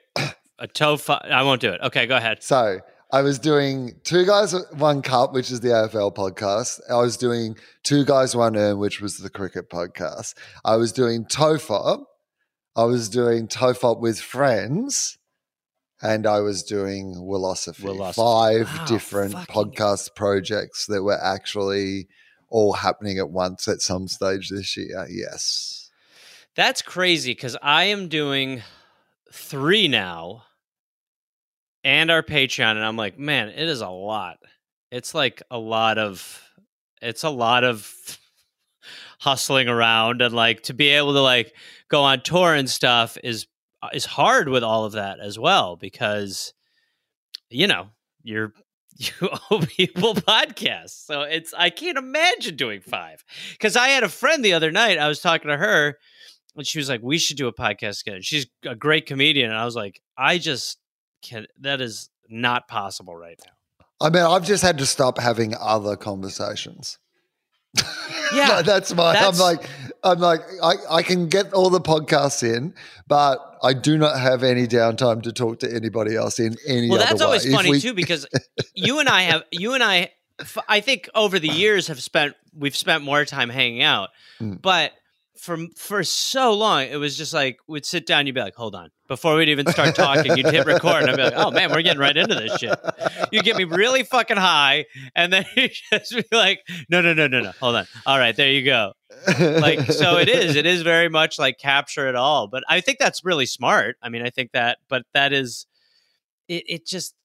a tofa. I won't do it. Okay, go ahead. So I was doing Two Guys One Cup, which is the AFL podcast. I was doing Two Guys One Urn, which was the cricket podcast. I was doing Tofop. I was doing Tofop with friends. And I was doing Wilosophy. Wilosophy. Five Wow, different podcast projects that were actually all happening at once at some stage this year. Yes. That's crazy because I am doing three now and our Patreon, and I'm like, man, it is a lot. It's like a lot of it's a lot of hustling around and like to be able to like go on tour and stuff is uh, is hard with all of that as well because you know you're you owe people podcasts so it's i can't imagine doing five because i had a friend the other night i was talking to her and she was like we should do a podcast together she's a great comedian and i was like i just can that is not possible right now I mean, I've just had to stop having other conversations. Yeah, that's my. that's- I'm like, I'm like, I, I can get all the podcasts in, but I do not have any downtime to talk to anybody else in any well, other that's way. always funny we- too because you and I have you and I. I think over the years have spent we've spent more time hanging out, Mm. but for for so long it was just like we'd sit down, you'd be like, hold on, before we'd even start talking, you'd hit record, and I'd be like, oh man, we're getting right into this shit. You get me really fucking high, and then you just be like, no, no, no, no, no, hold on, all right, there you go. like so it is it is very much like capture it all but i think that's really smart i mean i think that but that is it, it just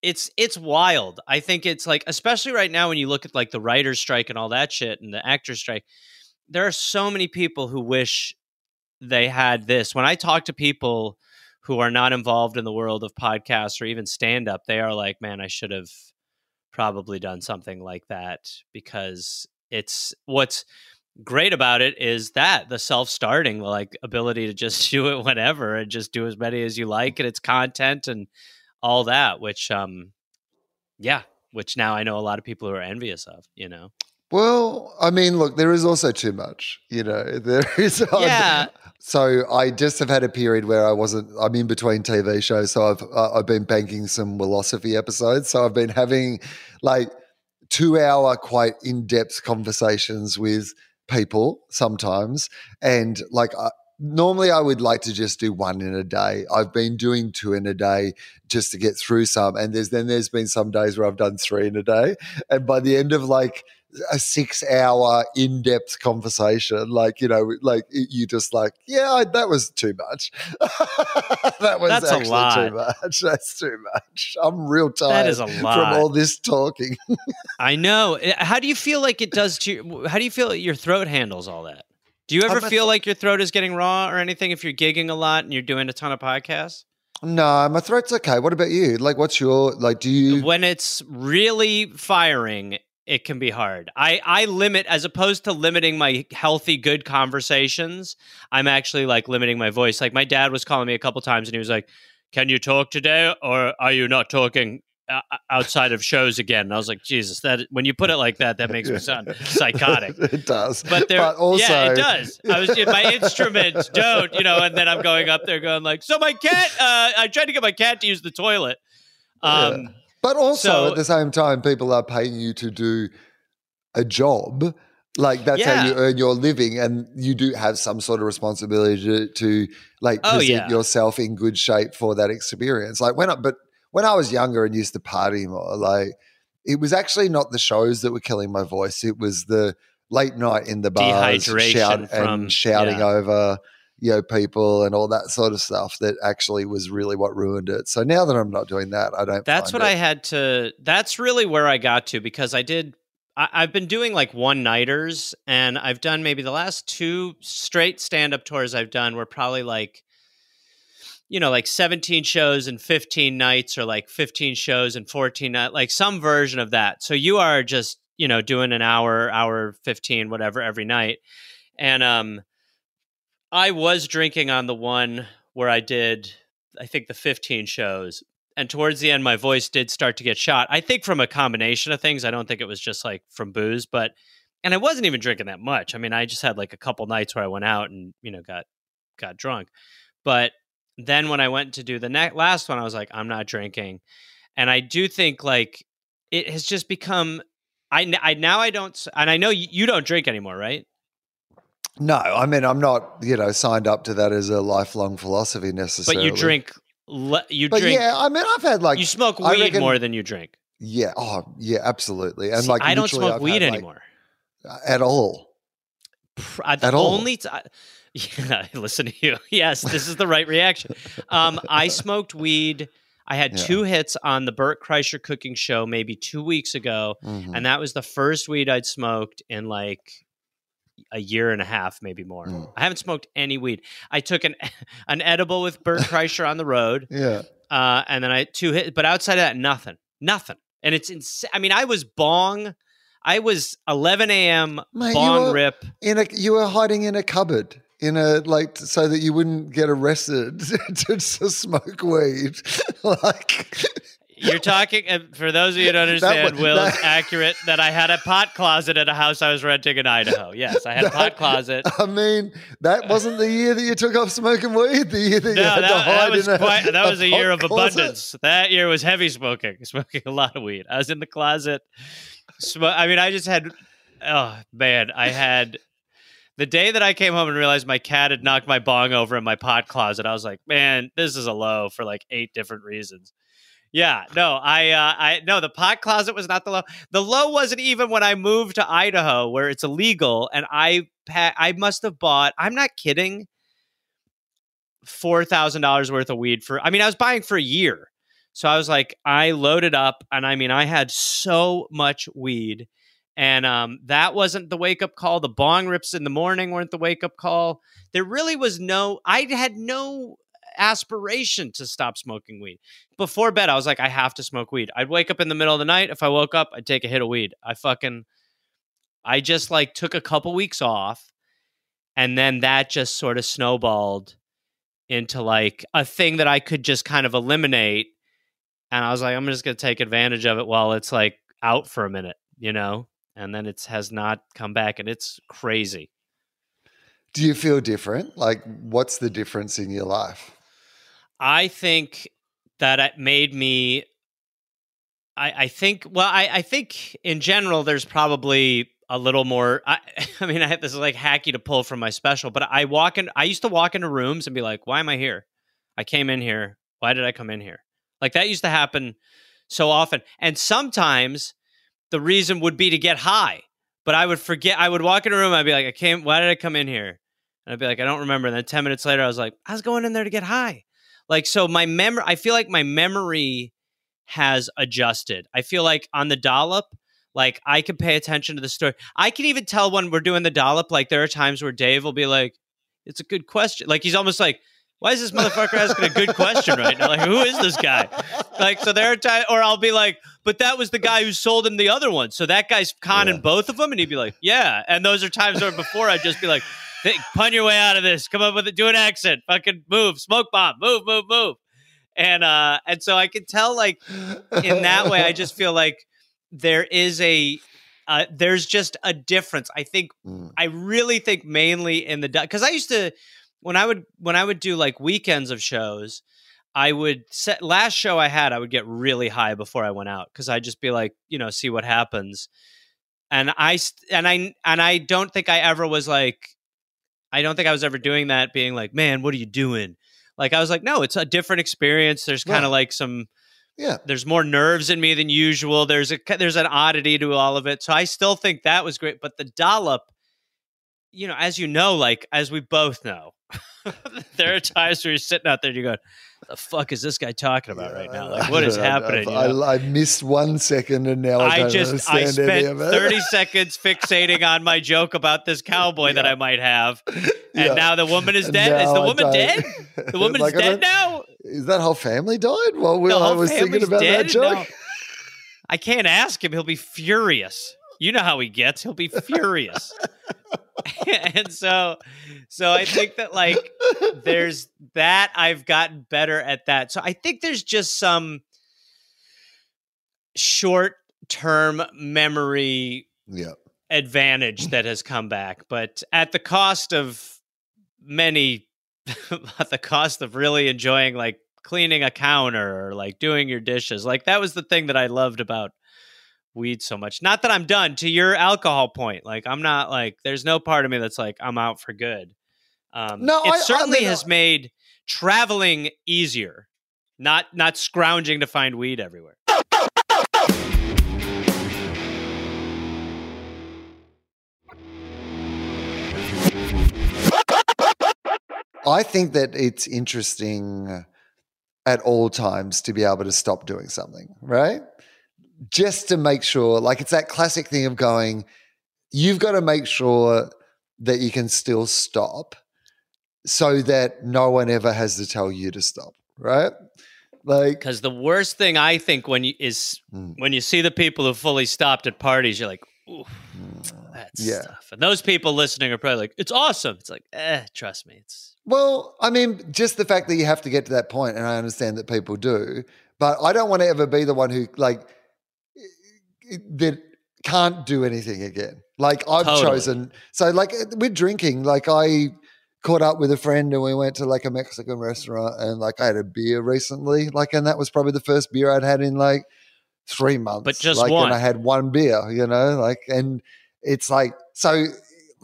it's it's wild i think it's like especially right now when you look at like the writers strike and all that shit and the actors strike there are so many people who wish they had this. When i talk to people who are not involved in the world of podcasts or even stand up they are like man i should have probably done something like that because it's what's great about it is that the self-starting like ability to just do it whenever and just do as many as you like and it's content and all that which um yeah which now i know a lot of people who are envious of you know Well, I mean, look, there is also too much. You know, there is. Yeah. So I just have had a period where I wasn't. I'm in between TV shows, so I've uh, I've been banking some Wilosophy episodes. So I've been having like two hour, quite in depth conversations with people sometimes, and like. I, Normally, I would like to just do one in a day. I've been doing two in a day just to get through some, and there's then there's been some days where I've done three in a day, and by the end of like a six hour in depth conversation. Like, you know, like you just like, yeah, I, that was too much. that was That's a actually lot. too much. That's too much. I'm real tired That is a from all this talking. i know Eh, how do you feel like it does to how do you feel your throat handles all that do you ever I'm feel th- like your throat is getting raw or anything if you're gigging a lot and you're doing a ton of podcasts no, my throat's okay. What about you? Like, what's your, like, do you, when it's really firing it can be hard i i limit as opposed to limiting my healthy good conversations i'm actually like limiting my voice like my dad was calling me a couple times and he was like can you talk today or are you not talking uh, outside of shows again and i was like jesus that when you put it like that that makes me sound psychotic it does. but there, also, yeah, it does. I was my instruments don't, you know, and then I'm going up there going like, so my cat. Uh, I tried to get my cat to use the toilet. Um, But also So- at the same time, people are paying you to do a job. Like that's how you earn your living, and you do have some sort of responsibility to, to like Oh, present yeah. yourself in good shape for that experience. Like when, I, but when I was younger and used to party more, like it was actually not the shows that were killing my voice. It was the late night in the bars, shout, and shouting yeah. over you know people and all that sort of stuff that actually was really what ruined it. So now that I'm not doing that, I don't. That's what it. I had to. That's really where I got to because I did. I, I've been doing like one nighters, and I've done maybe the last two straight stand up tours I've done were probably like, you know, like seventeen shows and fifteen nights, or like fifteen shows and fourteen nights, like some version of that. So you are just you know doing an hour, hour fifteen, whatever every night, and um, I was drinking on the one where I did, I think the fifteen shows and towards the end my voice did start to get shot i think from a combination of things i don't think it was just like from booze but and i wasn't even drinking that much i mean i just had like a couple nights where i went out and you know got got drunk but then when i went to do the ne- last one i was like i'm not drinking and i do think like it has just become I, I now i don't and i know you don't drink anymore right No, I mean I'm not, you know, signed up to that as a lifelong philosophy necessarily. but you drink le- you But drink yeah, I mean I've had like you smoke weed reckon- more than you drink yeah, oh yeah, absolutely. And See, like i don't smoke I've weed had, like, anymore at all. uh, the At all? only t- I- yeah, listen to you. Yes, this is the right reaction. Um, I smoked weed. I had Yeah. two hits on the Bert Kreischer cooking show maybe two weeks ago, Mhm. and that was the first weed I'd smoked in like a year and a half, maybe more. Mm. I haven't smoked any weed. I took an an edible with Bert Kreischer on the road, yeah. uh, and then I two hit, but outside of that, nothing, nothing. And it's insane. I mean, I was bong. I was 11 a.m. Mate, bong rip. In a you were hiding in a cupboard in a like so that you wouldn't get arrested to, to smoke weed. like you're talking for those of you who don't understand. wa- Wil is accurate that I had a pot closet at a house I was renting in Idaho. Yes, I had a pot closet. I mean, that wasn't the year that you took off smoking weed. The year that you No, had to that, hide that was in a, quite. That was a year pot of closet. abundance. That year was heavy smoking, smoking a lot of weed. I was in the closet. Sm- I mean, I just had. Oh man, I had. The day that I came home and realized my cat had knocked my bong over in my pot closet, I was like, "Man, this is a low for like eight different reasons." Yeah, no, I, uh, I, no, the pot closet was not the low. The low wasn't even when I moved to Idaho, where it's illegal, and I, I must have bought. I'm not kidding four thousand dollars worth of weed for. I mean, I was buying for a year, so I was like, I loaded up, and I mean, I had so much weed, and um, that wasn't the wake up call. The bong rips in the morning weren't the wake up call. There really was no. I had no aspiration to stop smoking weed before bed. I was like, I have to smoke weed. I'd wake up in the middle of the night. If I woke up, I'd take a hit of weed. I fucking, I just like took a couple weeks off, and then that just sort of snowballed into like a thing that I could just kind of eliminate. And I was like, I'm just going to take advantage of it while it's like out for a minute, you know? And then it has not come back and it's crazy. Do you feel different? Like, what's the difference in your life? I think that it made me. I, I think, well, I, I think in general, there's probably a little more. I, I mean, I have this is like hacky to pull from my special, but I walk in, I used to walk into rooms and be like, why am I here? I came in here. Why did I come in here? Like that used to happen so often. And sometimes the reason would be to get high, but I would forget. I would walk in a room. I'd be like, I came, why did I come in here? And I'd be like, I don't remember. And then 10 minutes later, I was like, I was going in there to get high. Like, so my memory, I feel like my memory has adjusted. I feel like on the dollop, like I can pay attention to the story. I can even tell when we're doing the dollop, like there are times where Dave will be like, it's a good question. Like he's almost like, why is this motherfucker asking a good question right now? Like, who is this guy? Like, so there are times, or I'll be like, but that was the guy who sold him the other one. So that guy's conning Yeah. both of them. And he'd be like, yeah. And those are times where before I'd just be like, "Hey, pun your way out of this. Come up with it. Do an accent. Fucking move. Smoke bomb. Move, move, move. And, uh, and so I can tell like in that way, I just feel like there is a, uh, there's just a difference. I think Mm. I really think mainly in the because I used to when I would when I would do like weekends of shows, I would set last show I had I would get really high before I went out because I'd just be like you know see what happens, and I and I and I don't think I ever was like I don't think I was ever doing that being like man what are you doing like I was like no it's a different experience there's kind Yeah. of like some Yeah. there's more nerves in me than usual. There's a there's an oddity to all of it. So I still think that was great. But the dollop, you know, as you know, like as we both know, there are times where you're sitting out there and you go, "The fuck is this guy talking about right now? Like, what is I- I- happening?" you I, know? I, missed one second and now I, just I spent. 30 seconds fixating on my joke about this cowboy that I might have. And Yeah. now the woman is dead. Is the woman dead? The woman's Like, I dead now? Is that whole family died while we, I was thinking about that joke? No. I can't ask him. He'll be furious. You know how he gets. He'll be furious. and so so I think that like there's that I've gotten better at that. So I think there's just some short term memory Yeah. advantage that has come back, but at the cost of many, at the cost of really enjoying like cleaning a counter or like doing your dishes. Like that was the thing that I loved about weed so much. Not that I'm done to your alcohol point. Like I'm not like, there's no part of me that's like, I'm out for good. Um, No, it I- I certainly mean, has uh, made traveling easier. Not not scrounging to find weed everywhere. I think that it's interesting at all times to be able to stop doing something, right? Just to make sure, like it's that classic thing of going, you've got to make sure that you can still stop so that no one ever has to tell you to stop, right? Like, Because the worst thing I think when you is Mm. when you see the people who fully stopped at parties, you're like, ooh, that Yeah. stuff. And those people listening are probably like, it's awesome. It's like, eh, trust me, it's Well, I mean, just the fact that you have to get to that point, and I understand that people do, but I don't want to ever be the one who like that can't do anything again. Like I've Totally. chosen. So like uh, with drinking, like I caught up with a friend and we went to like a Mexican restaurant and like I had a beer recently. Like and that was probably the first beer I'd had in like three months. But just like, one. And I had one beer, you know, like and it's like so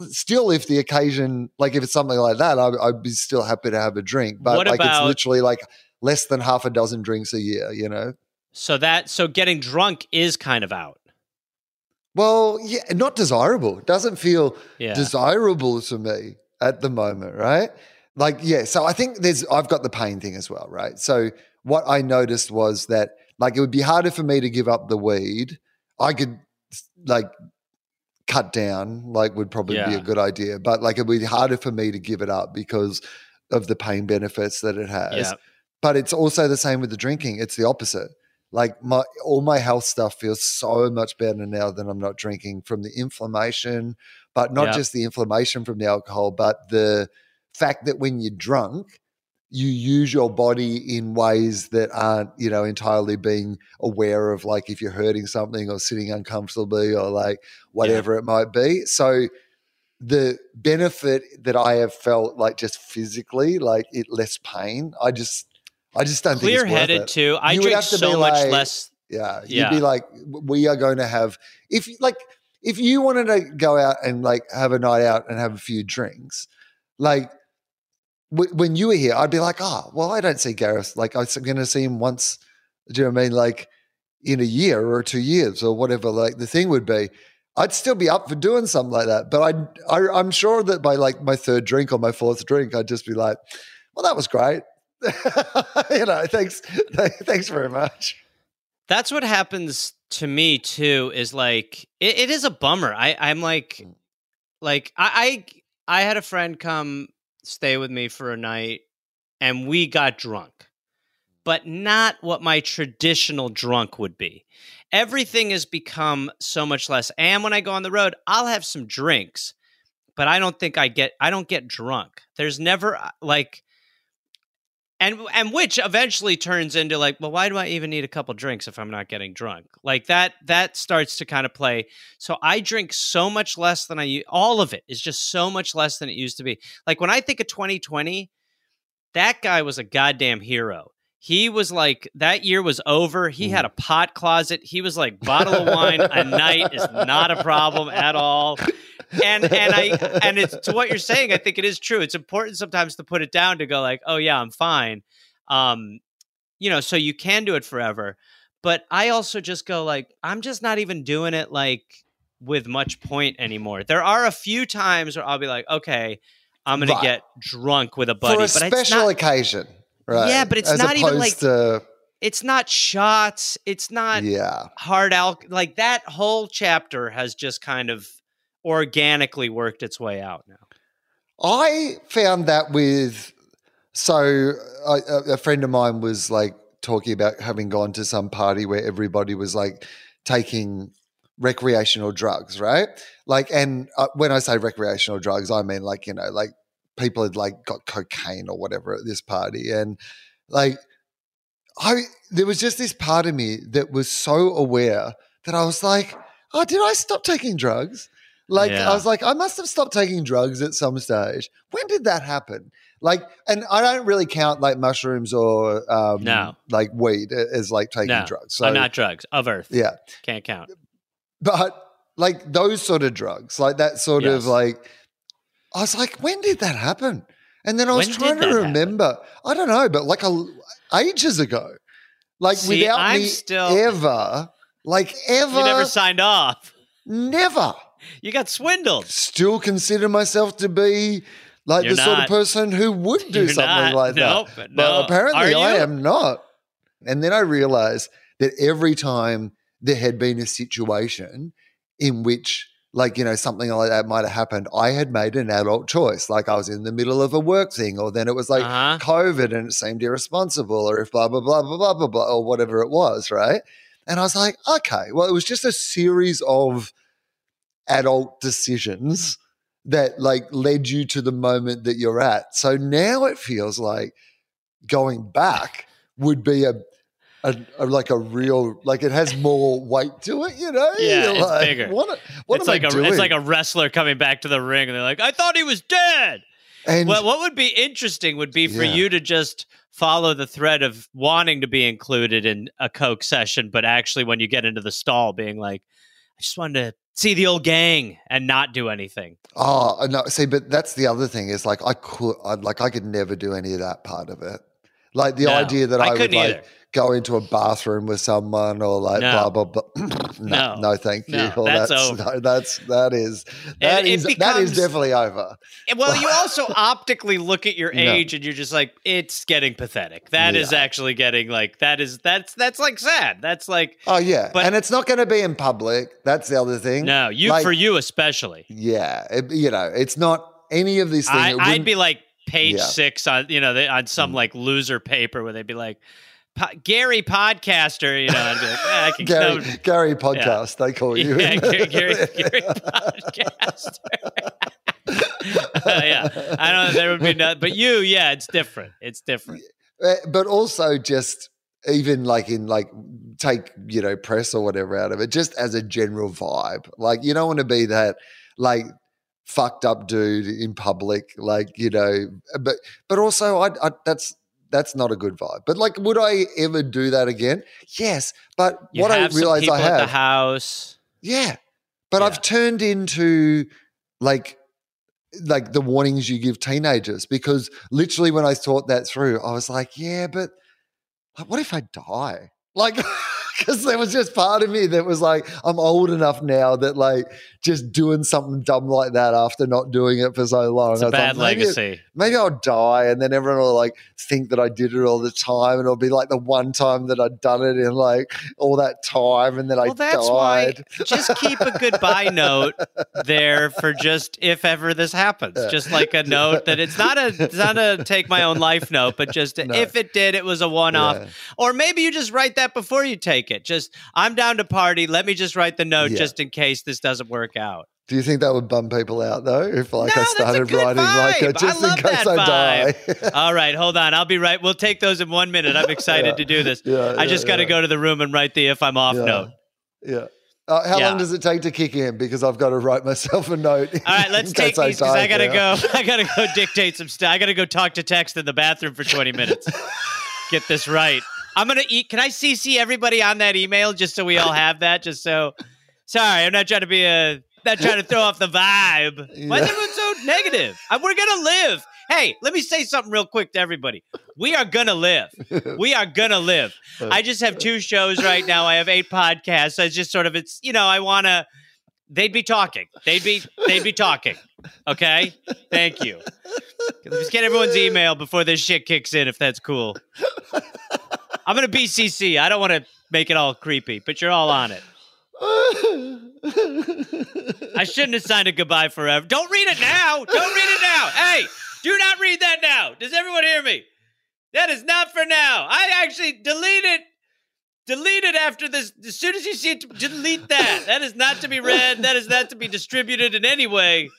still if the occasion like if it's something like that, I, I'd be still happy to have a drink. But What like about- it's literally like less than half a dozen drinks a year, you know? So that so getting drunk is kind of out. Well, yeah, not desirable. It doesn't feel Yeah. desirable to me at the moment, right? Like, yeah. So I think there's, I've got the pain thing as well, right? So what I noticed was that, like, it would be harder for me to give up the weed. I could, like, cut down, like, would probably be a good idea, but like, it would be harder for me to give it up because of the pain benefits that it has. Yeah. But it's also the same with the drinking. It's the opposite. Like my all my health stuff feels so much better now that I'm not drinking from the inflammation, but not Yeah. just the inflammation from the alcohol, but the fact that when you're drunk, you use your body in ways that aren't, you know, entirely being aware of like if you're hurting something or sitting uncomfortably or like whatever it might be. So the benefit that I have felt like just physically, like it less pain, I just I just don't clear headed too. I You drink so much like- less. Yeah, you'd Yeah. be like, we are going to have if like if you wanted to go out and like have a night out and have a few drinks, like w- when you were here, I'd be like, oh, well, I don't see Gareth. Like I'm going to see him once. Do you know what I mean? Like in a year or two years or whatever. Like the thing would be. I'd still be up for doing something like that, but I'd, I, I'm sure that by like my third drink or my fourth drink, I'd just be like, "Well, that was great." you know, thanks, thanks very much. That's what happens to me too. Is like it, it is a bummer. I I'm like Mm. like I, I I had a friend come stay with me for a night, and we got drunk, but not what my traditional drunk would be. Everything has become so much less. And when I go on the road, I'll have some drinks, but I don't think I get I don't get drunk. There's never uh, like and and which eventually turns into like well why do i even need a couple drinks if i'm not getting drunk? Like that that starts to kind of play. So i drink so much less than i all of it is just so much less than it used to be. Like when i think of 2020 that guy was a goddamn hero he was like that year was over he had a pot closet he was like bottle of wine a night is not a problem at all and and I and it's to what you're saying. I think it is true. It's important sometimes to put it down to go like, oh yeah, I'm fine. Um, you know, so you can do it forever. But I also just go like, I'm just not even doing it like with much point anymore. There are a few times where I'll be like, okay, I'm gonna Right. get drunk with a buddy, for a but special not. occasion, right? Yeah, but it's As not even like- to, It's not shots. It's not yeah. hard alc. Like that whole chapter has just kind of organically worked its way out now. I found that with so I, a, a friend of mine was like talking about having gone to some party where everybody was like taking recreational drugs, right? Like, and uh, when I say recreational drugs, I mean like you know, like people had like got cocaine or whatever at this party, and like I there was just this part of me that was so aware that I was like, oh, did I stop taking drugs? Like Yeah. I was like, I must have stopped taking drugs at some stage. When did that happen? Like, and I don't really count like mushrooms or um, No. like weed as like taking No, drugs. So Uh, not drugs of Earth. yeah, Can't count. but like those sort of drugs, like that sort Yes. of like, I was like, when did that happen? And then I was When trying to that happen? remember. I don't know, but like a, ages ago, like See, without I'm me still- ever, like ever, You never signed off. never. You got swindled. Still consider myself to be like You're the sort of person who would do You're something not. like Nope, that. no. But apparently, Are I am not. And then I realized that every time there had been a situation in which, like, you know, something like that might have happened, I had made an adult choice. Like, I was in the middle of a work thing, or then it was like Uh-huh. COVID and it seemed irresponsible, or if blah, blah, blah, blah, blah, blah, blah, or whatever it was, right? And I was like, okay, well, it was just a series of adult decisions that like led you to the moment that you're at. So now it feels like going back would be a a, a- like a real like it has more weight to it, you know? Yeah, You're it's like, bigger. What, what it's am like I a doing? it's like a wrestler coming back to the ring, and they're like, "I thought he was dead." and Well, what would be interesting would be for Yeah. you to just follow the thread of wanting to be included in a coke session, but actually, when you get into the stall, being like, "I just wanted to see the old gang" and not do anything. oh no, see, but that's the other thing is like I could I'd, like I could never do any of that part of it. Like the No, idea that I I, would like either. Go into a bathroom with someone or like No. blah blah blah. no, No. no, thank you. No, Or that's over. no, that's that is that is that becomes- is definitely over. Well, you also optically look at your age, and you're just like, "It's getting pathetic." That is Yeah. actually getting like that is that's that's like sad. That's like Oh yeah, But- and it's not going to be in public. That's the other thing. no, you Like, for you especially. Yeah, it- you know, it's not any of these things. I, I'd be like page Yeah. six on you know they, on some Mm. like loser paper where they'd be like "Po- Gary podcaster, you know, I'd be like, eh, I can Gary, no, Gary podcast. They call you. yeah, Gary, Gary, Gary podcaster. yeah, I don't. know. There would be no, but you, yeah, it's different. It's different. Uh, but also just even like in like take you know press or whatever out of it just as a general vibe like you don't want to be that like fucked up dude in public like you know but but also I, I that's that's not a good vibe but like would i ever do that again yes but You what i have realize i at the have house. yeah. But Yeah. I've turned into like like the warnings you give teenagers because literally when I thought that through, I was like, yeah, but like, what if I die? Like because there was just part of me that was like, I'm old enough now that like just doing something dumb like that after not doing it for so long. It's I a was like, bad maybe- legacy. maybe I'll die and then everyone will like think that I did it all the time and it'll be like the one time that I'd done it in like all that time and then I Well, that's why died. just keep a goodbye note there for just if ever this happens. Yeah. Just like a note that it's not a it's not a take my own life note, but just No. if it did, it was a one off. Yeah. Or maybe you just write that before you take it. Just I'm down to party. Let me just write the note Yeah. just in case this doesn't work out. Do you think that would bum people out though? If like No, I started writing like a, vibe. I just in case I die. All right, hold on. I'll be right. We'll take those in one minute. I'm excited Yeah. to do this. yeah, I just got to go to the room and write the if I'm off note. Yeah. Uh, how Yeah. long does it take to kick in? Because I've got to write myself a note. All right, let's take these because I gotta now. go. I gotta go dictate some stuff. I gotta go talk to text in the bathroom for 20 minutes. Get this right. I'm gonna eat. Can I CC everybody on that email just so we all have that? Just so. Sorry, I'm not trying to be a. Not trying to throw off the vibe. Why is everyone so negative? Uh, We're gonna live. Hey, let me say something real quick to everybody. We are gonna live. We are gonna live. I just have two shows right now. I have eight podcasts. I just sort of it's you know I want to. They'd be talking. They'd be they'd be talking. Okay. Thank you. Let's get everyone's email before this shit kicks in. If that's cool. I'm gonna BCC. I don't want to make it all creepy, but you're all on it. I shouldn't have signed a goodbye forever. Don't read it now. Don't read it now. Hey, do not read that now. Does everyone hear me? That is not for now. I actually delete it. Delete it after this. As soon as you see it, delete that. That is not to be read. That is not to be distributed in any way.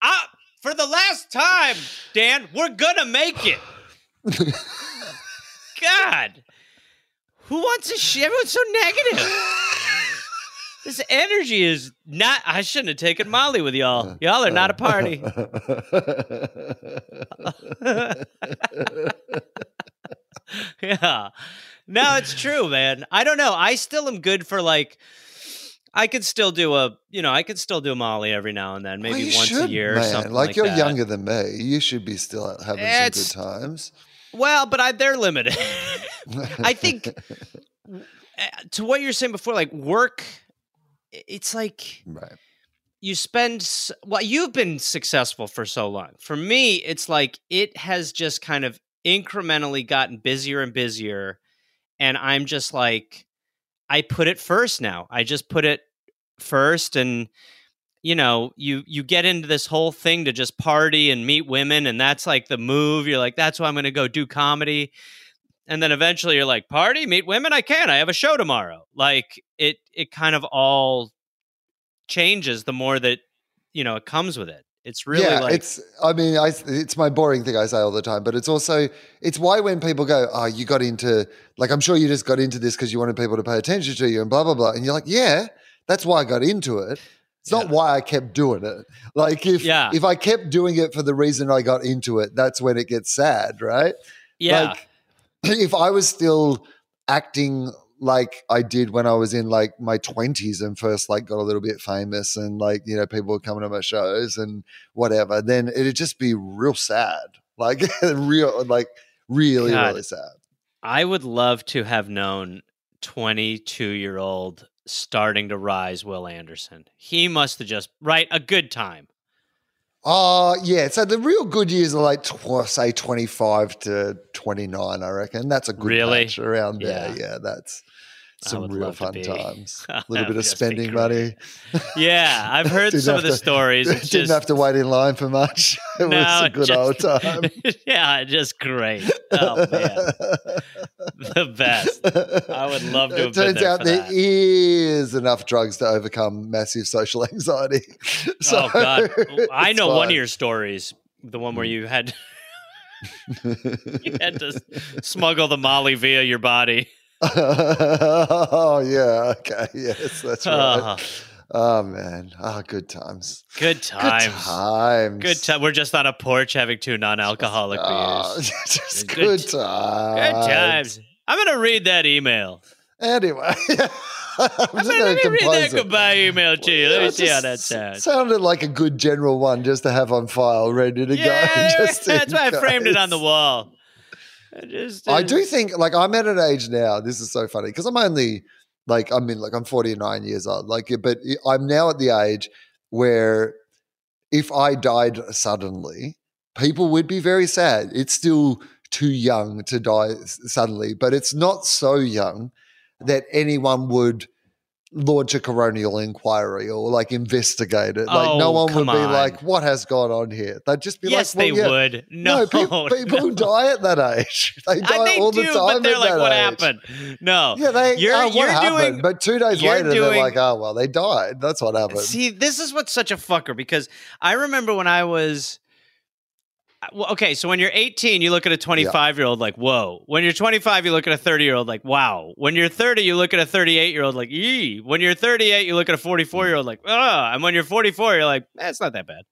Ah, for the last time, Dan, we're gonna make it. God, who wants to shit? Everyone's so negative. This energy is not. I shouldn't have taken Molly with y'all. Uh, y'all are not a uh, party. Uh, yeah. No, it's true, man. I don't know. I still am good for like. I could still do a, you know, I could still do Molly every now and then, maybe you once a should, year or man. something like, like, you're that. younger than me. You should be still having It's- some good times. Well, but I, they're limited. I think uh, to what you're saying before, like work, it's like right. you spend. Well, you've been successful for so long. For me, it's like it has just kind of incrementally gotten busier and busier, and I'm just like, I put it first now. I just put it first, and you know, you you get into this whole thing to just party and meet women, and that's like the move. You're like, that's why I'm going to go do comedy, and then eventually you're like, party, meet women. I can't I have a show tomorrow. Like it, it kind of all changes the more that you know it comes with it. It's really yeah, like it's. I mean, I, it's my boring thing I say all the time, but it's also it's why when people go, "Oh, you got into like," I'm sure you just got into this because you wanted people to pay attention to you and blah blah blah, and you're like, "Yeah, that's why I got into it." It's not why I kept doing it. Like if Yeah. if I kept doing it for the reason I got into it, that's when it gets sad, right? yeah. Like, if I was still acting like I did when I was in like my twenties and first like got a little bit famous and like you know people were coming to my shows and whatever, then it'd just be real sad, like real like really God. really sad. I would love to have known 22 year old starting to rise Wil Anderson. He must have just right a good time. Oh yeah, so the real good years are like tw- say twenty five to twenty nine. I reckon that's a good Really? patch around there. Yeah. Yeah, that's some real fun times. A little bit of spending money. Yeah, I've heard some of the to- stories. Didn't just, have to wait in line for much. It No, was a good just- old time. yeah, just great. Oh man, the best. I would love to have It been turns out there that. is enough drugs to overcome massive social anxiety. So oh god, I know one of your stories. The one where hmm. you had you had to smuggle the Molly via your body. oh yeah, okay, yes, that's right. Oh, Oh man, oh good times. good times, Good times. Good time. We're just on a porch having two non-alcoholic Oh, beers. just Good good, times. Good times. I'm gonna read that email. Anyway, I'm just going gonna to read that goodbye email to you. Let me see how that sounds. Sounded like a good general one just to have on file, ready to Yeah, go. Just that's why I framed it on the wall. I just, I uh, do think, like, I'm at an age now. This is so funny because I'm only like, I mean, like, I'm 49 years old. Like, but I'm now at the age where if I died suddenly, people would be very sad. It's still too young to die suddenly, but it's not so young that anyone would launch a coronial inquiry or like investigate it. Like, no oh, one would be on. like, what has gone on here? They'd just be Yes, like, they well, yeah, would. No, no, people, people no. die at that age. They die they all do, the time. but they're like, "What age. happened?" No, Yeah, they. Uh, you're- oh, what you're happened? doing- but two days later, doing- they're like, "Oh well, they died. That's what happened." See, this is what's such a fucker because I remember when I was. Well, okay, so when you're 18, you look at a 25 year old like, whoa. When you're 25, you look at a 30 year old like, wow. When you're 30, you look at a 38 year old like, yee. When you're 38, you look at a 44 year old like, ah. And when you're 44, you're like, eh, not that bad.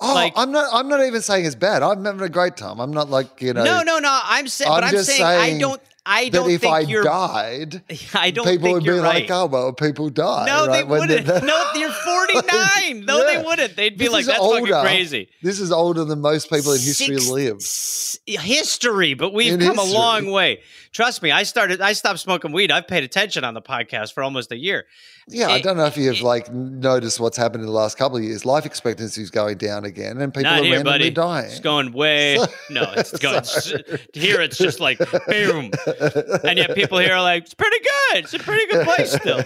oh, like- I'm not. I'm not even saying it's bad. I'm having a great time. I'm not like you know. No, no, no. I'm saying, but I'm just saying, I don't. I That don't if think I you're. died, I don't people think would be right. like, "Oh well, people die." no, they right? When wouldn't. the- no, you're 49. No, Yeah. they wouldn't. They'd be This like, that's fucking crazy. This is older than most people in history Six- live. s- history, but we've In come history. a long way. Trust me, I started. I stopped smoking weed. I've paid attention on the podcast for almost a year. Yeah, I eh, don't know if you've it- eh, like noticed what's happened in the last couple of years. Life expectancy is going down again, and people are here, randomly buddy. dying. It's going way. no, it's going. here, it's just like boom, and yet people here are like, it's pretty good. It's a pretty good place still.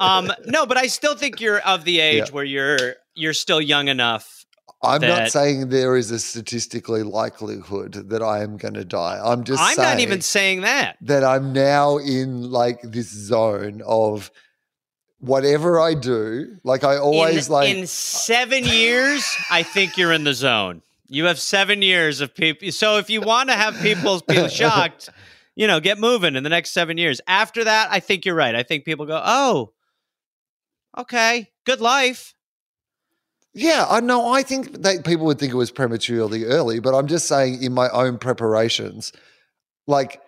Um, no, but I still think you're of the age Yeah. where you're you're still young enough. I'm not saying there is a statistically likelihood that I am going to die. I'm just I'm saying not even saying that. that I'm now in like this zone of whatever I do. Like I always in, like in seven years, I think you're in the zone. You have seven years of people. So if you want to have people be shocked, you know, get moving in the next seven years. After that, I think you're right. I think people go, oh, okay, good life. Yeah, I know. I think that people would think it was prematurely early, but I'm just saying in my own preparations, like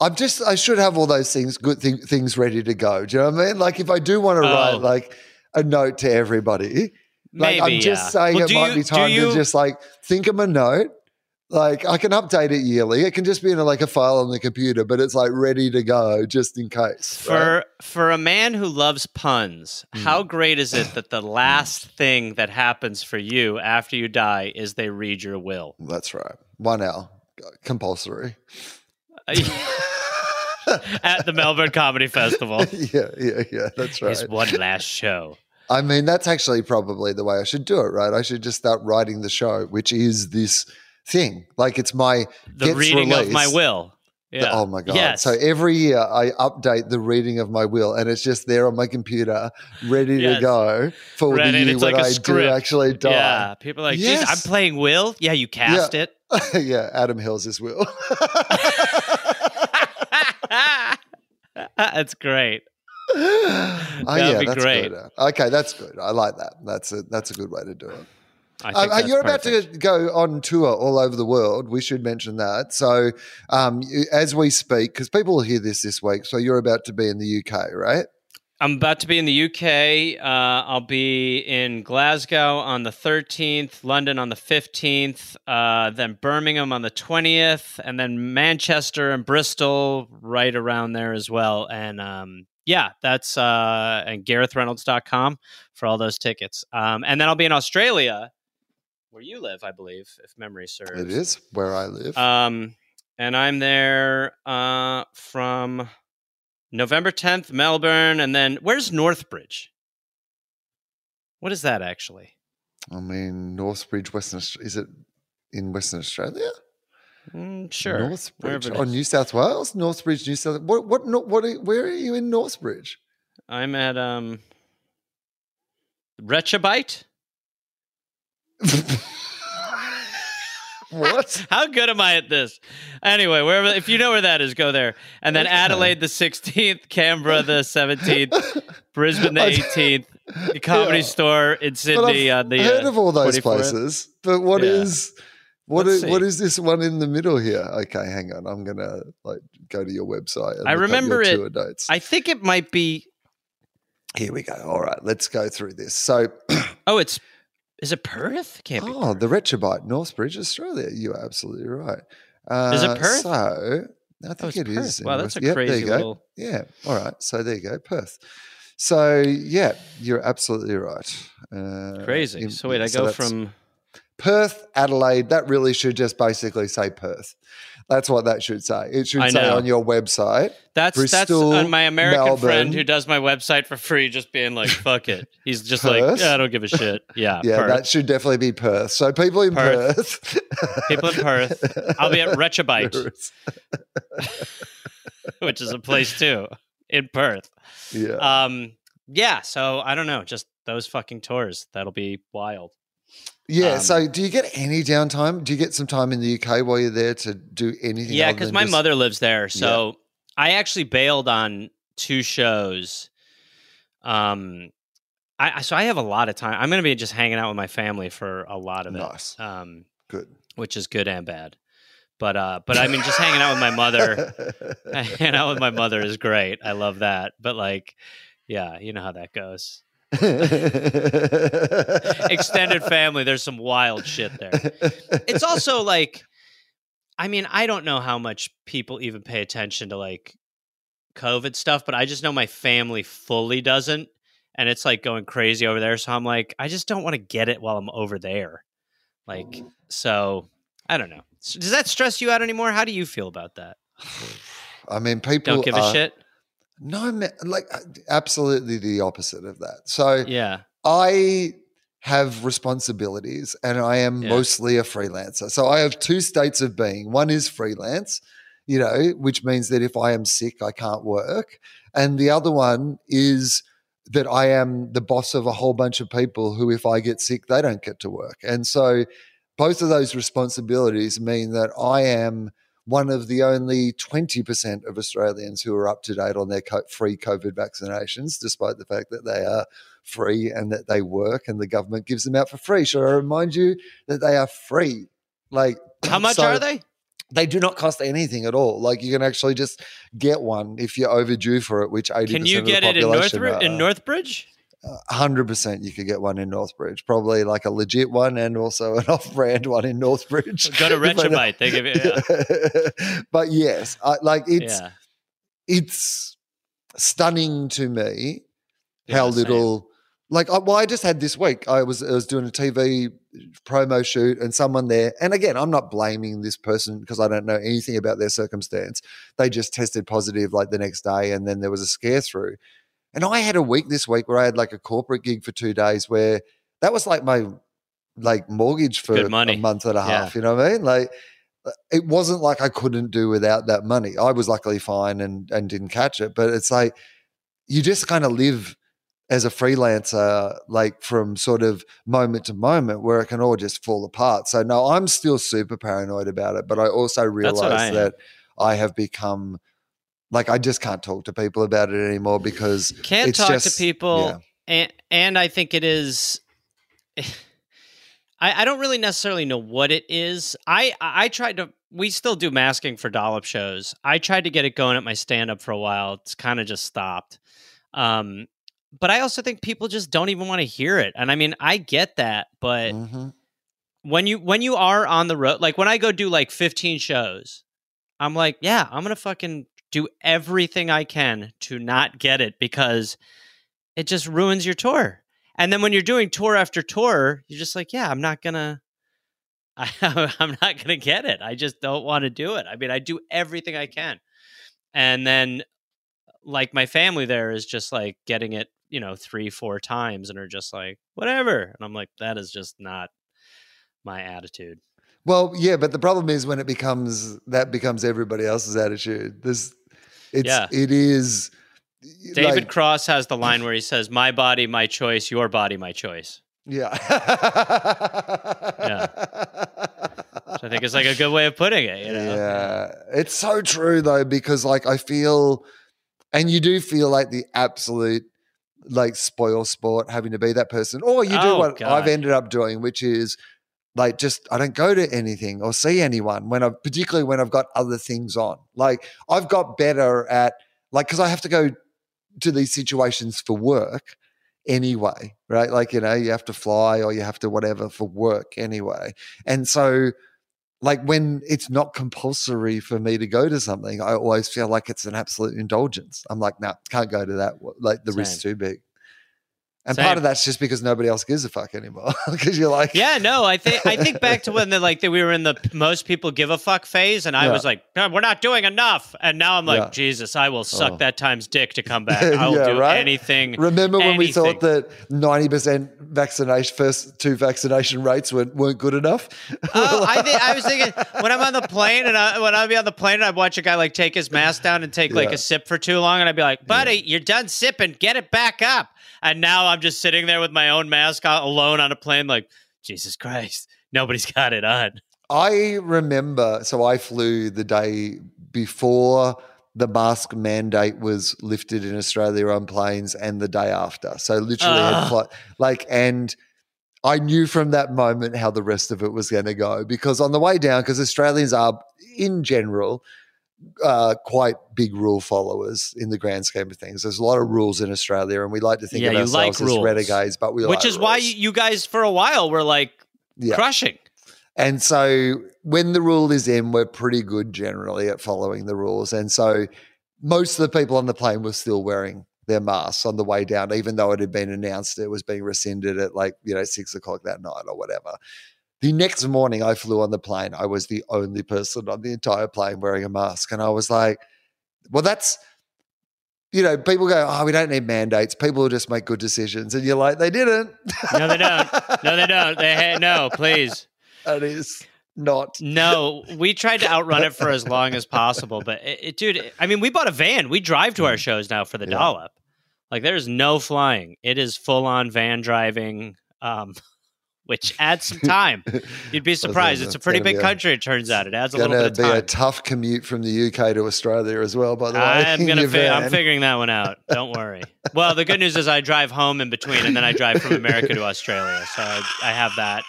I'm just I should have all those things, good thing, things ready to go. Do you know what I mean? Like if I do want to Oh. write like a note to everybody, like Maybe I'm just yeah. saying Well, it might you- be time you- to just like think of a note. Like I can update it yearly. It can just be in a, like a file on the computer, but it's like ready to go just in case. right? For for a man who loves puns, Hmm. how great is it that the last thing that happens for you after you die is they read your will? That's right. One hour compulsory. At the Melbourne Comedy Festival. yeah, yeah, yeah. That's right. His one last show. I mean, that's actually probably the way I should do it, right? I should just start writing the show, which is this thing. Like it's my The gets reading of my will. Oh yeah. Oh my god! Yes. So every year I update the reading of my will, and it's just there on my computer, ready Yes. to go for Ready, the year when like I do actually die. Yeah. People are like, "Geez, I'm playing Will. Yeah, you cast it. Yeah, Adam Hills' his will. That's great. oh That'd yeah, be that's great. good. Okay, that's good. I like that. That's a that's a good way to do it. I think uh, you're about perfect. to go on tour all over the world. We should mention that. So, um, as we speak, because people will hear this this week, so you're about to be in the UK, right? I'm about to be in the UK. Uh, I'll be in Glasgow on the 13th, London on the 15th, uh, then Birmingham on the 20th, and then Manchester and Bristol right around there as well. And um, yeah, that's uh, and GarethReynolds.com for all those tickets. Um, and then I'll be in Australia, where you live, I believe, if memory serves. It is where I live. Um, and I'm there uh, from November 10th, Melbourne, and then where's Northbridge? What is that actually? I mean, Northbridge, Western. Is it in Western Australia? Mm, sure. Northbridge. it Oh. New South Wales, Northbridge, New South. What? What? What? Are, where are you in Northbridge? I'm at um Rechabite. What? How good am I at this? Anyway, wherever if you know where that is, go there. And then Okay. Adelaide the 16th, Canberra the 17th, Brisbane the 18th, the Comedy Yeah. Store in Sydney I've on the heard uh, of all those 24th. places, but what Yeah. is what Let's is, see. is this one in the middle here? Okay, hang on. I'm gonna like go to your website. And I remember it- tour dates. I think it might be Here we go. All right, let's go through this. So, Oh, it's is it Perth? Can't be. oh, the Rechabite, Northbridge, Australia. You are absolutely right. Uh, Is it Perth? So, I Oh, think it is. Perth. in Wow, that's a West- Yep, there crazy little. Yeah. All right. So there you go, Perth. So yeah, you're absolutely right. Uh, Crazy. so wait, I so go from Perth, Adelaide. That really should just basically say Perth. That's what that should say. It should I say know. on your website. that's that's Bristol, uh, my American Melbourne. friend who does my website for free, just being like, "Fuck it." He's just like, yeah, "I don't give a shit." Yeah, Yeah, Perth. that should definitely be Perth. So people in Perth. Perth. People in Perth. I'll be at Rechabite, which is a place too in Perth. yeah. Um, yeah. So I don't know, just those fucking tours. That'll be wild. Yeah. um, so do you get any downtime? Do you get some time in the UK while you're there to do anything? Yeah, because my just- mother lives there, so I actually bailed on two shows. Um, I I- so I have a lot of time. I'm going to be just hanging out with my family for a lot of it. Nice. Um, Good. which is good and bad. But uh, but I mean, just hanging out with my mother, hanging out with my mother is great. I love that. But like, yeah, you know how that goes. Extended family, there's some wild shit there. It's also like, I mean, I don't know how much people even pay attention to like COVID stuff, but I just know my family fully doesn't. And it's like going crazy over there. So I'm like, I just don't want to get it while I'm over there. Like, so I don't know. Does that stress you out anymore? How do you feel about that? I mean, people Don't give a are- shit? No, ma- like uh, absolutely the opposite of that. So Yeah. I have responsibilities and I am Yeah. mostly a freelancer. So I have two states of being. One is freelance, you know, which means that if I am sick, I can't work. And the other one is that I am the boss of a whole bunch of people who, if I get sick, they don't get to work. And so both of those responsibilities mean that I am one of the only 20% of Australians who are up to date on their co- free COVID vaccinations, despite the fact that they are free and that they work and the government gives them out for free. Should I remind you that they are free? Like, How much so are they? They do not cost anything at all. Like, you can actually just get one if you're overdue for it, which 80% Can you get it in Northbridge? In. Northbridge? Hundred percent, you could get one in Northbridge. Probably like a legit one, and also an off-brand one in Northbridge. Go to If I know- Rechabite. They give you. Yeah. but yes, I, like it's yeah. it's stunning to me Yeah, how same. little. Like, I, well, I just had this week. I was I was doing a TV promo shoot, and someone there. And again, I'm not blaming this person because I don't know anything about their circumstance. They just tested positive like the next day, and then there was a scare through. And I had a week this week where I had like a corporate gig for two days where that was like my like mortgage for a month and a Yeah. half. You know what I mean? Like, uh, it wasn't like I couldn't do without that money. I was luckily fine and and didn't catch it, but it's like you just kind of live as a freelancer, like from sort of moment to moment, where it can all just fall apart. So no, I'm still super paranoid about it, but I also realize am. that I have become like I just can't talk to people about it anymore because Can't talk just- to people, yeah. and and I think it is. I, I don't really necessarily know what it is. I I tried to. We still do masking for dollop shows. I tried to get it going at my stand up for a while. It's kind of just stopped. Um, but I also think people just don't even want to hear it. And I mean, I get that, but Mhm. when you when you are on the road like when i go do like 15 shows i'm like yeah i'm gonna fucking do everything i can to not get it because it just ruins your tour. And then when you're doing tour after tour you're just like yeah i'm not gonna I, i'm not gonna get it. I just don't want to do it. I mean i do everything i can. And then like my family there is just like getting it you know three four times and are just like whatever. And i'm like that is just not my attitude. Well, yeah, but the problem is when it becomes that becomes everybody else's attitude. This, it's Yeah. it is. David like- Cross has the line where he says, "My body, my choice. Your body, my choice." yeah, Which I think it's like a good way of putting it. You know? Yeah, it's so true though because like I feel, and you do feel like the absolute like spoil sport having to be that person, or you do Oh, what God. I've ended up doing, which is like just I don't go to anything or see anyone when I, particularly when I've got other things on. Like I've got better at like because I have to go to these situations for work anyway, right? Like you know you have to fly or you have to whatever for work anyway, and so like when it's not compulsory for me to go to something, I always feel like it's an absolute indulgence. I'm like, no, nah, can't go to that. Like the risk's too big. And part of that's just because nobody else gives a fuck anymore. Because you're like, Yeah, no, I think I think back to when the like that we were in the most people give a fuck phase, and I Yeah. was like, "God, we're not doing enough, and now I'm like, Yeah. Jesus, I will suck Oh. that time's dick to come back. I will Yeah, do right? anything. Remember when we thought that ninety percent vaccination, first two vaccination rates weren't, weren't good enough? Oh, I think I was thinking when I'm on the plane and I, when I'd be on the plane and I'd watch a guy like take his mask down and take like a sip for too long, and I'd be like, "Buddy, you're done sipping. Get it back up." And now I'm just sitting there with my own mask on, alone on a plane, like Jesus Christ, nobody's got it on. I remember, so I flew the day before the mask mandate was lifted in Australia on planes and the day after. So literally had ah. Ugh. like, and I knew from that moment how the rest of it was going to go because on the way down, because Australians are in general uh, quite big rule followers in the grand scheme of things. There's a lot of rules in Australia, and we like to think Yeah, of ourselves like as renegades, but we Which like is why rules. you you guys for a while were like Yeah. crushing. And so when the rule is in, we're pretty good generally at following the rules. And so most of the people on the plane were still wearing their masks on the way down, even though it had been announced it was being rescinded at like, you know, six o'clock that night or whatever. The next morning I flew on the plane. I was the only person on the entire plane wearing a mask. And I was like, well, that's, you know, people go, oh, we don't need mandates. People will just make good decisions. And you're like, they didn't. No, they don't. No, they don't. They ha- no, please. that is not. No, we tried to outrun it for as long as possible, but it, it- dude, I mean, we bought a van. We drive to our shows now for the Mm. Yeah. dollop. Like, there's no flying. It is full on van driving, um, which adds some time. You'd be surprised. It's a pretty big a- country. It turns out it adds a little bit. Going to be a tough commute from the UK to Australia as well. By the way, I'm gonna. Fi- I'm figuring that one out. Don't worry. Well, the good news is I drive home in between, and then I drive from America to Australia. So I, I have that.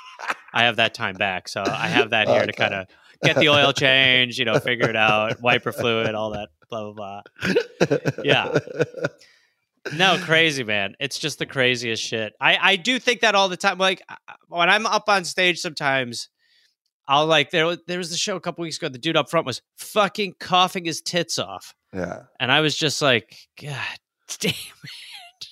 I have that time back. So I have that here to kind of get the oil change. You know, figure it out, wiper fluid, all that. Blah blah blah. Yeah. No, crazy man. It's just the craziest shit. I I do think that all the time. Like when I'm up on stage, sometimes I'll like there. There was the show a couple weeks ago. The dude up front was fucking coughing his tits off. yeah, And I was just like, God damn it.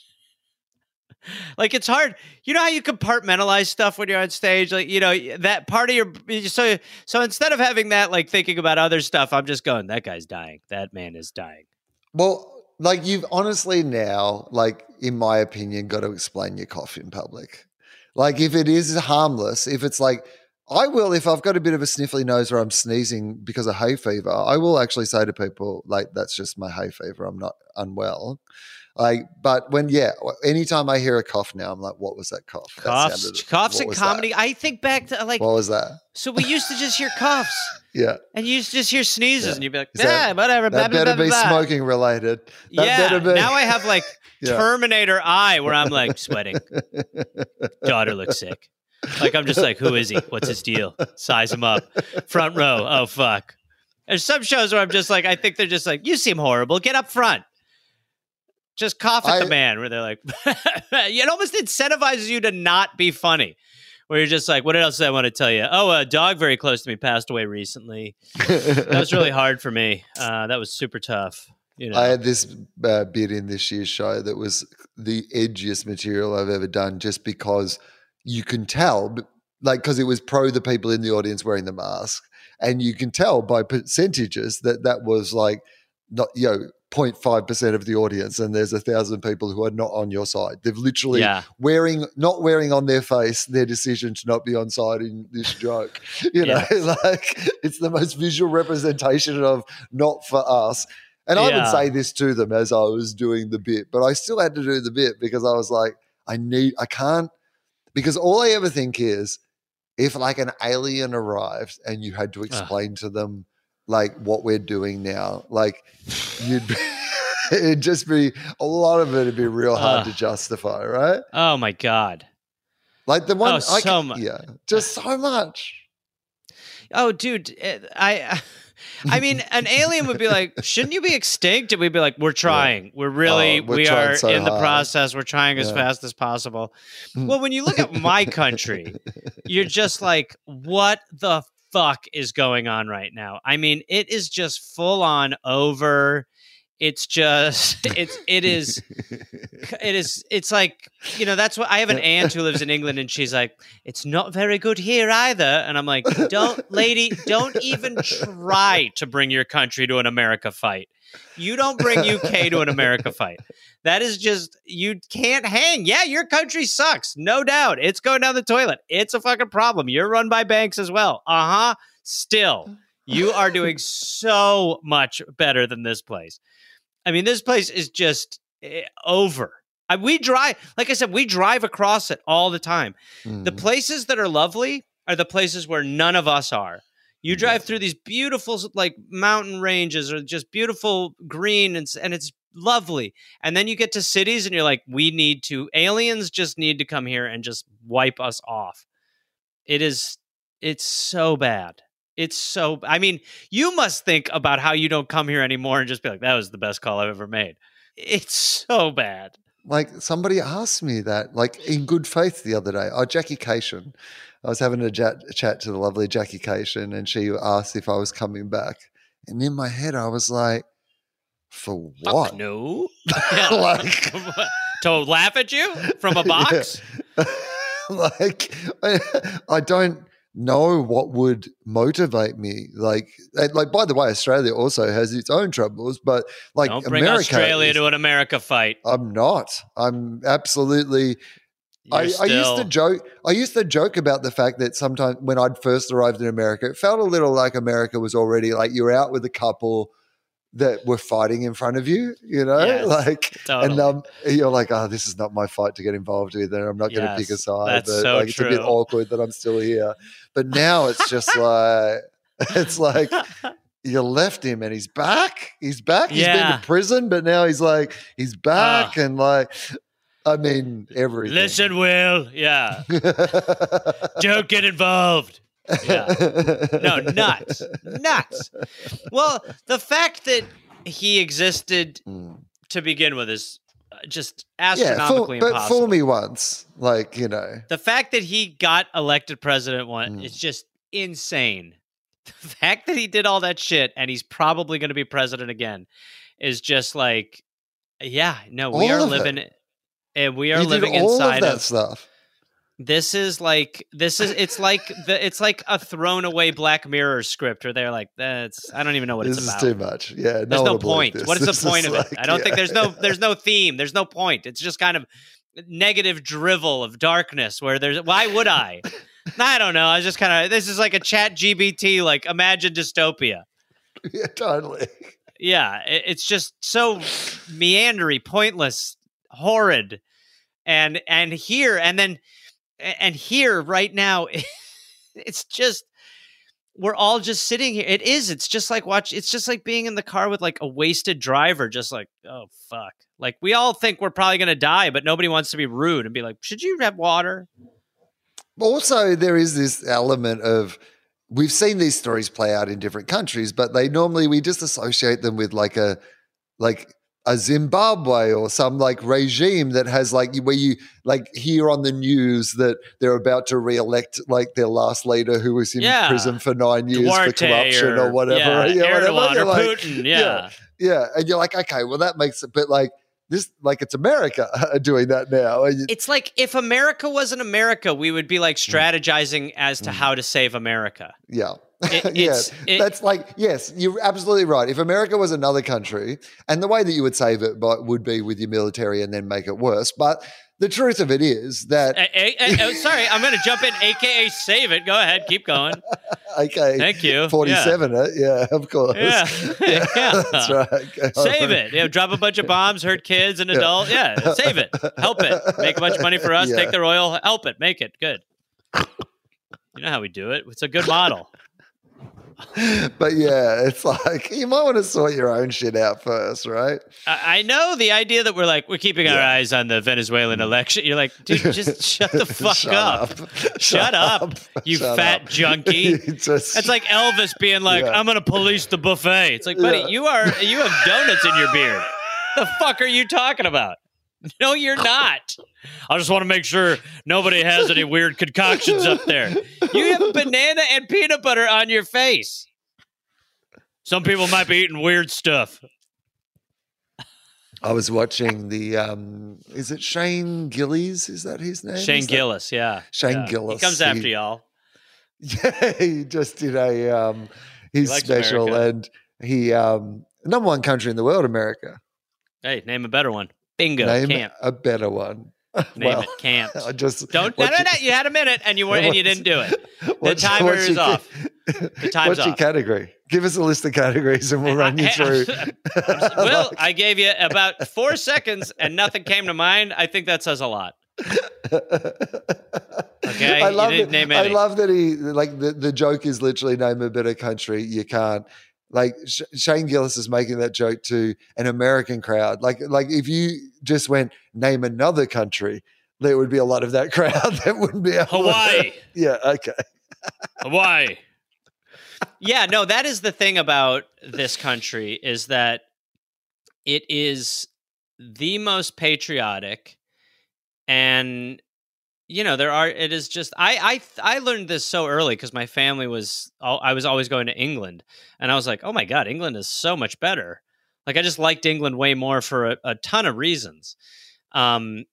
like it's hard. You know how you compartmentalize stuff when you're on stage? Like, you know, that part of your so so instead of having that like thinking about other stuff, I'm just going, that guy's dying. That man is dying. well, like you've honestly now, like in my opinion, got to explain your cough in public. Like if it is harmless, if it's like I will if I've got a bit of a sniffly nose or I'm sneezing because of hay fever. I will actually say to people like, "That's just my hay fever. I'm not unwell." Like, but when yeah, anytime I hear a cough now, I'm like, "What was that cough?" That Coughs, sounded- coughs and comedy. that? I think back to like, What was that? so we used to just hear coughs. Yeah, And you used to just hear sneezes, Yeah. and you'd be like, that- yeah, whatever. that blah, better blah, be blah. smoking related. That yeah. be- Now I have like Yeah. Terminator eye, where I'm like sweating. Daughter looks sick. Like I'm just like, who is he? What's his deal? Size him up. Front row. Oh fuck. There's some shows where I'm just like, I think they're just like, you seem horrible. Get up front. Just cough at I- the man. Where they're like, it almost incentivizes you to not be funny. Where you're just like, what else did I want to tell you? Oh, a dog very close to me passed away recently. That was really hard for me. Uh, that was super tough. You know. I had this uh, bit in this year's show that was the edgiest material I've ever done, just because you can tell, like, because it was pro the people in the audience wearing the mask, and you can tell by percentages that that was like not, you know, 0.5 percent of the audience, and there's a thousand people who are not on your side. They've literally yeah. wearing, not wearing on their face their decision to not be on side in this joke. You know, like it's the most visual representation of not for us. And I would say this to them as I was doing the bit, but I still had to do the bit because I was like, I need, I can't, because all I ever think is if like an alien arrives and you had to explain to them like what we're doing now, like you'd be, it'd just be a lot of it would be real hard to justify, right? Oh my god. Like the one, Oh, I so can- yeah, just so much. Oh, dude, eh, I. I mean, an alien would be like, "Shouldn't you be extinct?" And we'd be like, "We're trying. We're really, Oh, we're we are so in the process. We're trying as Yeah. fast as possible." Mm. Well, when you look at my country, you're just like, "What the fuck is going on right now?" I mean, it is just full on over. It's just, it's, it is, it is it's like you know that's what i have an aunt who lives in england and she's like it's not very good here either and i'm like don't lady don't even try to bring your country to an america fight you don't bring uk to an america fight. That is just you can't hang. Yeah your country sucks. No doubt. It's going down the toilet. It's a fucking problem. You're run by banks as well. Uh-huh. Still you are doing so much better than this place. I mean this place is just eh, over. I, we drive, like I said, we drive across it all the time. The Mm. places that are lovely are the places where none of us are. You mm-hmm. drive through these beautiful, like mountain ranges, or just beautiful green, and and it's lovely. And then you get to cities, and you're like, we need to. Aliens just need to come here and just wipe us off. It is. It's so bad. It's so. I mean, you must think about how you don't come here anymore and just be like, that was the best call I've ever made. It's so bad. Like somebody asked me that, like in good faith the other day. Oh, Jackie Kashian. I was having a chat, chat to the lovely Jackie Kashian, and she asked if I was coming back. And in my head, I was like, "For Fuck what?" No. Yeah. Like- to laugh at you from a box? like, I, I don't know what would motivate me. Like, like by the way, Australia also has its own troubles, but like Don't bring America Australia is- to an America fight. I'm not. I'm absolutely I, You're I used to joke. I used to joke about the fact that sometimes when I'd first arrived in America, it felt a little like America was already like you're out with a couple that were fighting in front of you. You know, Yes, like and um, you're like, oh, this is not my fight to get involved with, and I'm not going to pick a side. that's but so like, it's a bit awkward that I'm still here. But now it's just like it's like. You left him and he's back. He's back. He's been to prison, but now he's like he's back and like I mean everything. Listen, Will. Yeah. Don't get involved. Yeah. No, nuts. Nuts. Well, the fact that he existed Mm. to begin with is uh, just yeah, fool, but impossible. fool me once, like you know. The fact that he got elected president one Mm. is just insane. The fact that he did all that shit and he's probably going to be president again is just like, yeah, no, we All are of it. living, and we are He living inside of that of. stuff. This is like this is it's like the it's like a thrown away Black Mirror script where they're like, that's I don't even know what This it's is about. too much. Yeah, There's no, no, will believe point. this. What is This the point of like, it? I don't think there's no there's no theme. There's no point. It's just kind of negative drivel of darkness where there's why would I? I don't know. I was just kind of. This is like a Chat GPT. Like imagine dystopia. yeah, totally. Yeah, it, it's just so meandery, pointless, horrid, and and here and then and here right now, it's just we're all just sitting here. It is. It's just like watch. It's just like being in the car with like a wasted driver. Just like oh fuck. Like we all think we're probably gonna die, but nobody wants to be rude and be like, should you have water? Also, there is this element of we've seen these stories play out in different countries, but they normally we just associate them with like a like a Zimbabwe or some like regime that has like where you like hear on the news that they're about to re-elect like their last leader who was in Yeah. prison for nine years for corruption or, whatever. Yeah, whatever. Erdogan You're or like, Putin. Yeah. yeah, and you're like, okay, well that makes it, but like this, like it's America doing that now. It's like if America wasn't America, we would be like Mm. strategizing as to how to save America. Yeah. It- yeah, it- that's like yes, you're absolutely right. If America was another country, and the way that you would save it but would be with your military and then make it worse. But the truth of it is that A- a- a- oh, sorry, I'm going to jump in, aka save it. Go ahead, keep going. okay, Thank you. forty-seven, it yeah, of course, Yeah. Yeah. that's right. Save it. You know, drop a bunch of bombs, hurt kids and adults. Yeah, save it. Help it. Make a bunch of money for us. Yeah. Take the oil. Help it. Make it good. You know how we do it. It's a good model. But yeah, it's like you might want to sort your own shit out first, right? I, I know the idea that we're like we're keeping our Yeah. Mm. eyes on the Venezuelan election. You're like, dude, just shut the fuck Shut up. Shut up, you Shut fat up. junkie. Just- It's like Elvis being like, Yeah. "I'm gonna police the buffet." It's like, buddy, Yeah. you are you have donuts in your beard. The fuck are you talking about? No, you're not. I just want to make sure nobody has any weird concoctions up there. You have banana and peanut butter on your face. Some people might be eating weird stuff. I was watching the um is it Shane Gillis? Is that his name? Shane Is that- Gillis, yeah. Shane yeah. Gillis. He comes after He- y'all. Yeah, he just did a um his likes special America. and he um number one country in the world, America. Hey, name a better one. Bingo. Name Camp. a better one. Name well, it. Camp. I just Don't. No, no, you- no. You had a minute, and you were, and you didn't do it. The timer is your- off. The time's What's your off. category? Give us a list of categories and we'll run you through. well, I gave you about four seconds, and nothing came to mind. I think that says a lot. Okay, I love it. name I love that he like the, the joke is literally name a better country. You can't. Like Sh- Shane Gillis is making that joke to an American crowd. Like like if you just went name another country, there would be a lot of that crowd that wouldn't be able to- Hawaii. yeah. Okay. Hawaii. yeah, no, that is the thing about this country is that it is the most patriotic and you know there are it is just i i i learned this so early because my family was i was always going to england and i was like oh my god england is so much better like i just liked england way more for a, a ton of reasons um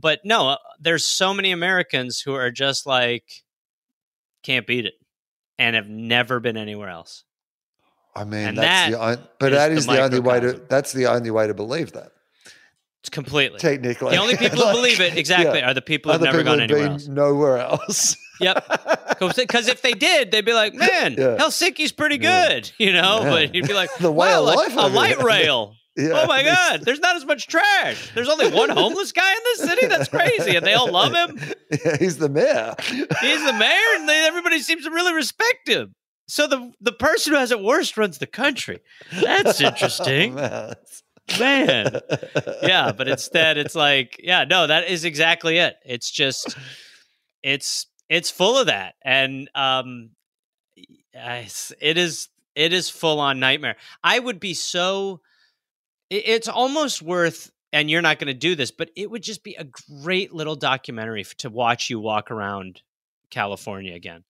but no uh, there's so many americans who are just like can't beat it and have never been anywhere else I mean, And that's that the but is that the the only way to. That's the only way to believe that. Completely Technically, the only people who believe it exactly yeah. are the people who've never people gone anywhere been else nowhere else. Yep. Because if they did, they'd be like, "Man, Yeah. Helsinki's pretty Yeah. good," you know. Yeah. But you'd be like, The way "Wow, like a light rail." Yeah. Oh my god, there's not as much trash. There's only one homeless guy in this city. That's crazy, and they all love him. Yeah, he's the mayor. He's the mayor, and they, everybody seems to really respect him. So the the person who has it worst runs the country. That's oh, interesting, man. Yeah, but instead, it's like, yeah, no, that is exactly it. It's just, it's it's full of that, and um, it is it is full on nightmare. I would be so. It's almost worth, and you're not going to do this, but it would just be a great little documentary to watch you walk around California again,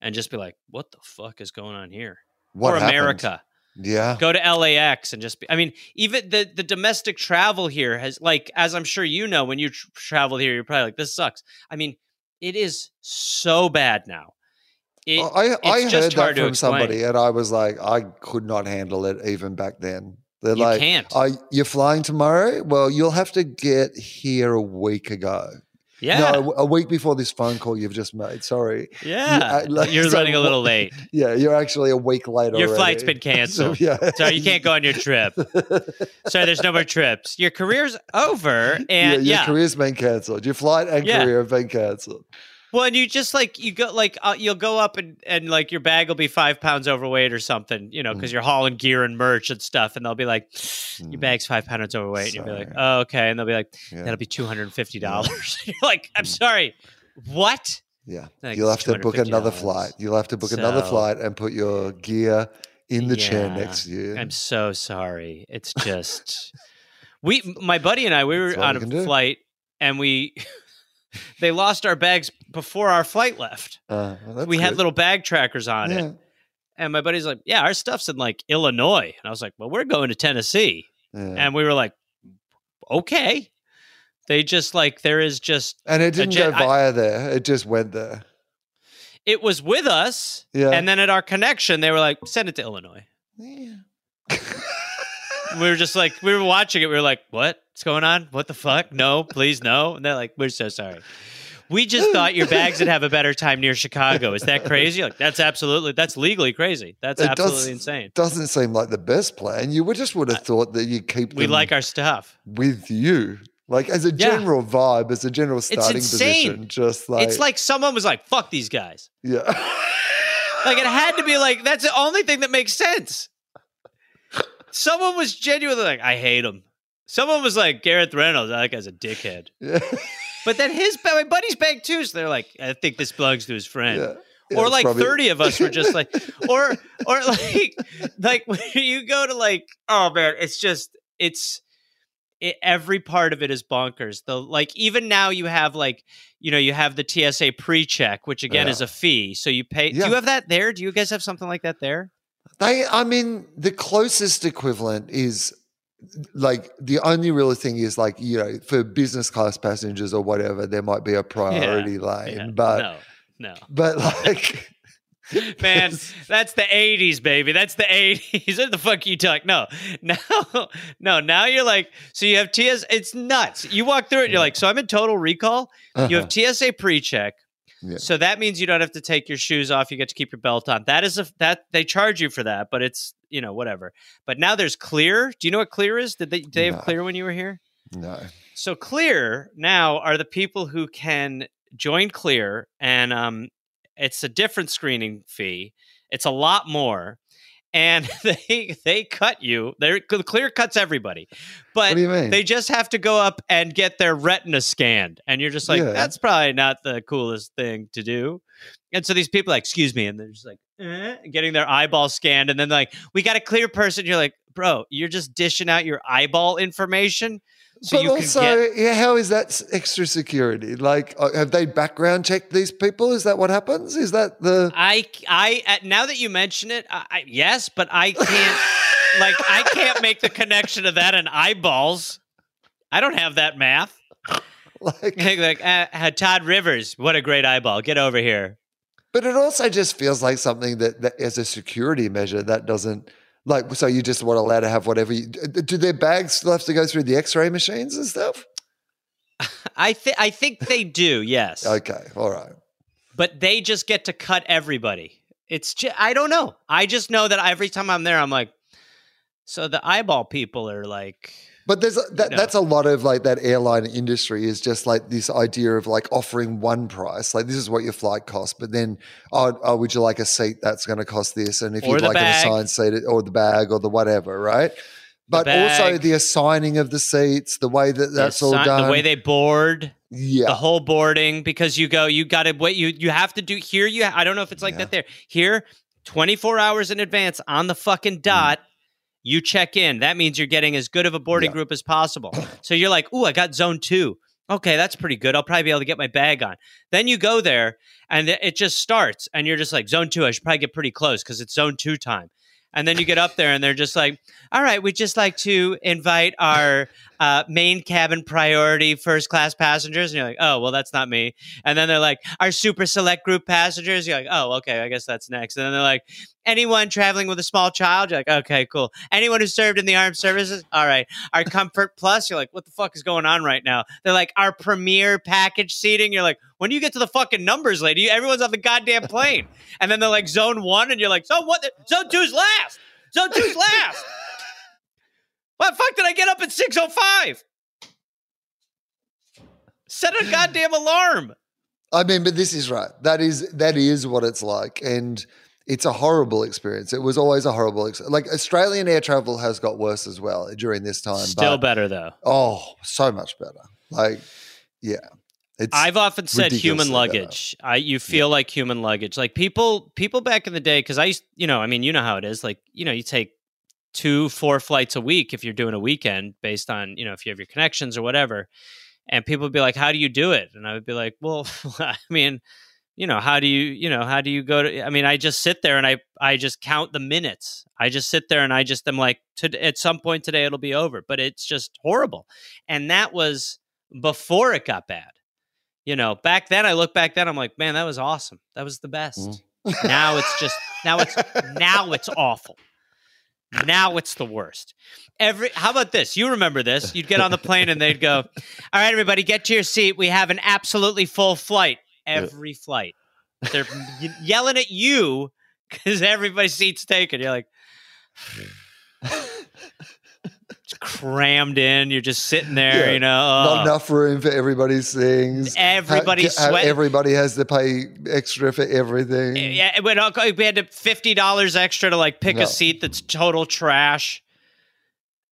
and just be like, "What the fuck is going on here?" What or happened? America Yeah. go to LAX and just be, I mean, even the the domestic travel here has like as I'm sure you know when you tr- travel here you're probably like this sucks. I mean, it is so bad now. It, I, I just heard that from somebody, and I was like, I could not handle it even back then. They're You like, can't. "Are you're flying tomorrow? Well, you'll have to get here a week ago. Yeah. No, a week before this phone call you've just made. Sorry. Yeah. You- uh, like- You're so running a little late. Yeah, you're actually a week late Your already. flight's been canceled. So, yeah. Sorry, you can't go on your trip. Sorry, there's no more trips. Your career's over. Yeah, And your yeah. career's been cancelled. Your flight and Yeah. career have been cancelled. Well, and you just like you go like uh, you'll go up and and like your bag will be five pounds overweight or something, you know, Mm. because you're hauling gear and merch and stuff, and they'll be like, your Mm. bag's five pounds overweight, and you'll be like, oh, okay, and they'll be like, Yeah. that'll be two hundred and fifty dollars. you're like, I'm sorry, what? Yeah. Like, You'll have to book another flight. You'll have to book another flight and put your gear in the chair next to you. I'm so sorry. It's just we, my buddy and I, we were That's on a flight, and we they lost our bags before our flight left. Uh, well, we had little bag trackers on it. And my buddy's like, "Yeah, our stuff's in like Illinois." And I was like, "Well, we're going to Tennessee." yeah. And we were like, "Okay." They just like there is just And it didn't go I- via there. It just went there. it was with us, Yeah. and then at our connection, they were like, "Send it to Illinois." Yeah. We were just like, we were watching it. We were like, "What's going on? What the fuck? No, please, no." And they're like, "We're so sorry." We just thought your bags would have a better time near Chicago. Is that crazy? Like, that's absolutely, that's legally crazy. That's It absolutely does- insane. Doesn't seem like the best plan. You would just would have thought that you keep We like our stuff. with you. Like as a Yeah. general vibe, as a general starting position. Just like it's like someone was like, "Fuck these guys." Yeah. Like it had to be like that's the only thing that makes sense. Someone was genuinely like, I hate him. Someone was like, Gareth Reynolds, that guy's a dickhead. yeah. But then his my buddy's bag too, so they're like, I think this belongs to his friend. Yeah. Yeah, or like probably- thirty of us were just like, or or like like when you go to like, oh man, it's just it's it, every part of it is bonkers. The like even now you have like you know you have the TSA pre-check, which again Yeah. is a fee, so you pay. Yeah. Do you have that there? Do you guys have something like that there? They, I mean, the closest equivalent is like the only real thing is like you know for business class passengers or whatever there might be a priority lane, Yeah, but no, no, but like man, that's the '80s, baby. That's the '80s. What the fuck you talk? No, no no. Now you're like, so you have TS. It's nuts. You walk through it, and you're like, so I'm in total recall. You have uh-huh. TSA pre-check. Yeah. So that means you don't have to take your shoes off. You get to keep your belt on. That is a that they charge you for that, but it's you know whatever. But now there's clear. Do you know what clear is? Did they, did they No. have clear when you were here? no, So clear now are the people who can join clear and um it's a different screening fee. It's a lot more. And they they cut you. They're clear cuts everybody. But what do you mean? they just have to go up and get their retina scanned. And you're just like, Yeah. that's probably not the coolest thing to do. And so these people are like, excuse me, and they're just like, eh, getting their eyeball scanned, and then like, we got a clear person. You're like, bro, you're just dishing out your eyeball information. So but you also, get yeah, how is that extra security? Like, uh, have they background checked these people? Is that what happens? Is that the? I, I, uh, now that you mention it, I, I, yes, but I can't, like, I can't make the connection of that and eyeballs. I don't have that math. Like, like, uh, uh, Todd Rivers, what a great eyeball. Get over here. but it also just feels like something that, that as a security measure, that doesn't like. So you just want allowed to have whatever. You, do their bags still have to go through the X-ray machines and stuff? I think, I think they do, yes. Okay, all right. But they just get to cut everybody. It's just, I don't know. I just know that every time I'm there, I'm like, so the eyeball people are like, But there's that, know. that's a lot of like that airline industry is just like this idea of like offering one price, like this is what your flight costs, but then oh, oh would you like a seat that's going to cost this, and if Or you'd like bag. an assigned seat or the bag or the whatever, right? But also the assigning of the seats, the way that that's the all done, The way they board. yeah, the whole boarding because you go you got to wait you you have to do here you i don't know if it's like Yeah. that there here 24 hours in advance on the fucking mm. dot you check in. That means you're getting as good of a boarding Yeah. group as possible. So you're like ooh i got zone 2 okay that's pretty good. I'll probably be able to get my bag on. Then you go there and it just starts and you're just like zone 2 i should probably get pretty close because it's zone 2 time. And then you get up there and they're just like all right we'd just like to invite our uh, main cabin priority first class passengers, and you're like, oh, well, that's not me. And then they're like, our super select group passengers. You're like, oh, okay, I guess that's next. And then they're like, anyone traveling with a small child. You're like, okay, cool. Anyone who served in the armed services. All right. Our comfort plus. You're like, what the fuck is going on right now? They're like, our premier package seating. You're like, when do you get to the fucking numbers, lady? Everyone's on the goddamn plane. And then they're like, zone one, and you're like, zone what? Zone two's last. Zone two's last. What the fuck did I get up at 605? Set a goddamn alarm. I mean, but this is right. That is that is what it's like, and it's a horrible experience. It was always a horrible experience. Like Australian air travel has got worse as well during this time. Still but, better though. Oh, so much better. Like, yeah. It's I've often said human luggage. I you feel like human luggage. Like people people back in the day cuz I used, you know, I mean, you know how it is. Like, you know, you take two four flights a week if you're doing a weekend based on, you know, if you have your connections or whatever. And people would be like, "How do you do it?" And I would be like, "Well, I mean, you know, how do you, you know, how do you go to I mean, I just sit there and I I just count the minutes. I just sit there and I just am like to, at some point today it'll be over, but it's just horrible. And that was before it got bad you know, back then I look back then, I'm like, man, that was awesome. That was the best. Mm. now it's just now it's now it's awful. Now it's the worst. Every how about this? You remember this? You'd get on the plane and they'd go, "All right, everybody, get to your seat. We have an absolutely full flight. Every flight, they're yelling at you because everybody's seat's taken. You're like, crammed in. You're just sitting there, Yeah. you know. not oh. enough room for everybody's things. Everybody's Ha- sweating. Everybody has to pay extra for everything. Yeah, it we had to fifty dollars extra to like pick No. a seat that's total trash,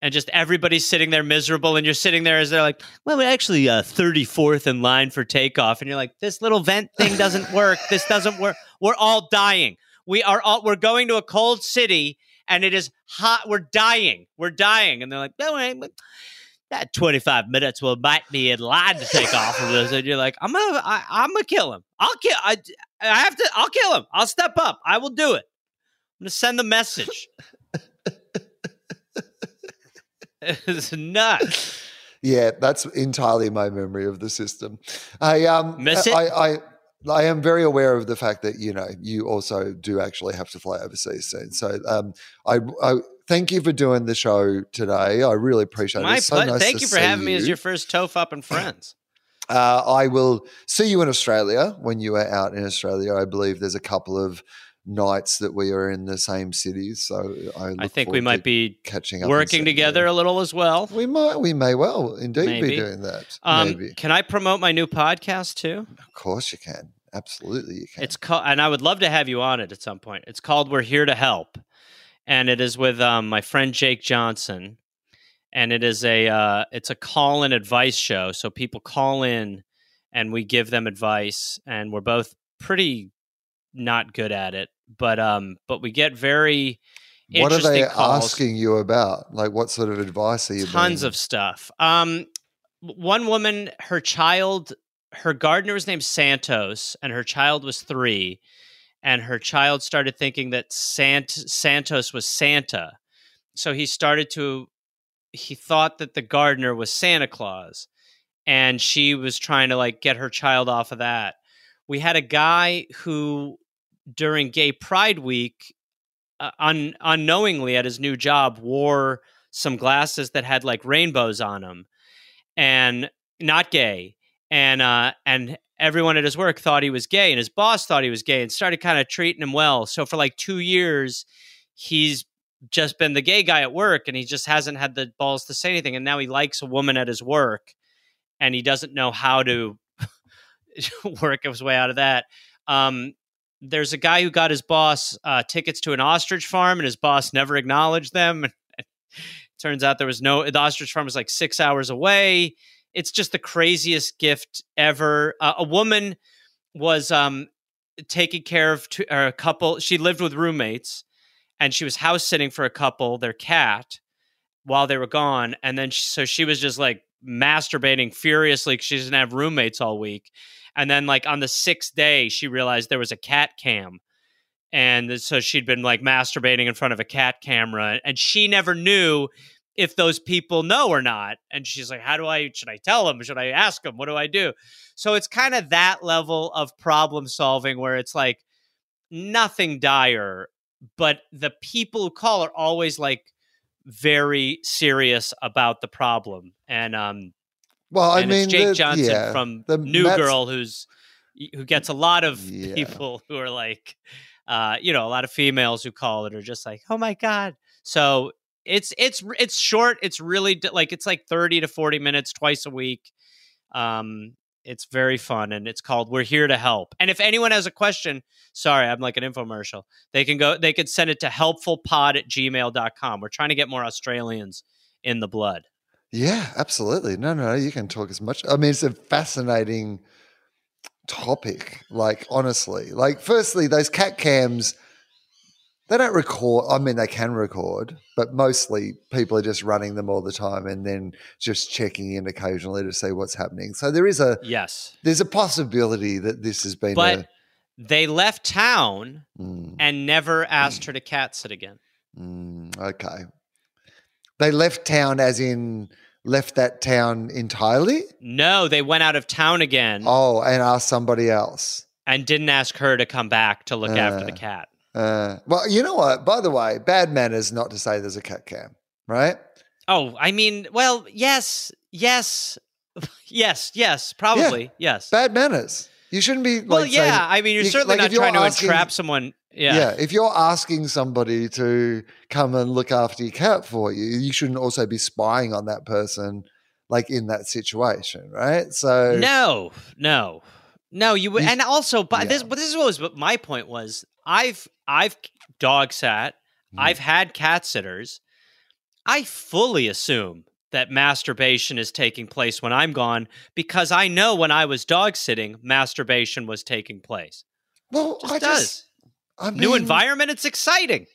and just everybody's sitting there miserable, and you're sitting there as they're like, "Well, we're actually uh, thirty fourth in line for takeoff," and you're like, "This little vent thing doesn't work. This doesn't work. We're all dying. We are all. We're going to a cold city, and it is hot. We're dying. We're dying." And they're like, "No, wait, but that 25 minutes will might be in line to take off of this. And you're like, I'm gonna, I, I'm gonna kill him. I'll kill, I, I have to, I'll kill him. I'll step up. I will do it. I'm gonna send the message. it's nuts. Yeah, that's entirely my memory of the system. I um Miss it? I, I I am very aware of the fact that you know you also do actually have to fly overseas soon. So um I, I thank you for doing the show today. I really appreciate it. My It's so pleasure. nice Thank you for having me as your first TOFOP and friends. Uh, I will see you in Australia when you are out in Australia. I believe there's a couple of nights that we are in the same cities. So I, I think we might be catching up, working together a little as well. We might, we may well indeed Maybe. be doing that. Um, Maybe, can I promote my new podcast too? of course you can. Absolutely, you can. It's called, and I would love to have you on it at some point. It's called "We're Here to Help," and it is with um, my friend Jake Johnson, and it is a uh, it's a call in advice show. So people call in, and we give them advice, and we're both pretty not good at it, but um, but we get very what are they calls. asking you about? Like, what sort of advice are you? tons being- of stuff. Um, one woman, her child, her gardener was named Santos, and her child was three, and her child started thinking that Sant- Santos was Santa, so he started to. He thought that the gardener was Santa Claus, and she was trying to like get her child off of that. We had a guy who, during Gay Pride Week, uh, un- unknowingly at his new job, wore some glasses that had like rainbows on them and not gay and uh and everyone at his work thought he was gay and his boss thought he was gay and started kind of treating him well. So for like 2 years he's just been the gay guy at work and he just hasn't had the balls to say anything and now he likes a woman at his work and he doesn't know how to work his way out of that. Um there's a guy who got his boss uh, tickets to an ostrich farm and his boss never acknowledged them. Turns out there was no the ostrich farm was like six hours away. It's just the craziest gift ever. Uh, a woman was um taking care of two, a couple she lived with roommates and she was house sitting for a couple their cat while they were gone. And then she, so she was just like masturbating furiously because she didn't have roommates all week and then like on the sixth day she realized there was a cat cam and so she'd been like masturbating in front of a cat camera and she never knew if those people know or not. And she's like, how do I, should I tell them? Should I ask them? What do I do? So it's kind of that level of problem solving where it's like nothing dire, but the people who call are always like very serious about the problem. And, um, Well, I and mean, it's Jake the- Johnson yeah, from the New Mets- Girl, who's who gets a lot of Yeah. people who are like, uh, you know, a lot of females who call it are just like, oh my god. So it's it's it's short. It's really like it's like thirty to forty minutes twice a week. Um, it's very fun, and it's called "We're Here to Help." And if anyone has a question, sorry, I'm like an infomercial. They can go. They could send it to helpfulpod at gmail.com. We're trying to get more Australians in the blood. Yeah, absolutely. No, no, you can talk as much. I mean, it's a fascinating topic. Like, honestly, like, firstly, those cat cams, they don't record. I mean, they can record, but mostly people are just running them all the time and then just checking in occasionally to see what's happening. So there is a Yes, there's a possibility that this has been. but a, they left town Mm, and never asked her to cat sit again. mm, okay, they left town, as in left that town entirely. No, they went out of town again Oh, and asked somebody else. and didn't ask her to come back to look after the Uh. cat. Uh, well, you know what? By the way, bad manners not to say there's a cat cam, right? Oh, I mean, well, yes, yes, yes, yes, probably, yes. Bad manners. You shouldn't be like well, saying- yeah, I mean, you're you- certainly like, not trying to asking- entrap someone. Yeah. Yeah. If you're asking somebody to come and look after your cat for you, you shouldn't also be spying on that person, like in that situation, right? So No, no, no. You would, and also, but this, but this is what was. But my point was, I've, I've dog sat. Mhm. I've had cat sitters. I fully assume that masturbation is taking place when I'm gone because I know when I was dog sitting, masturbation was taking place. well, Just I does. just I New environment. It's exciting.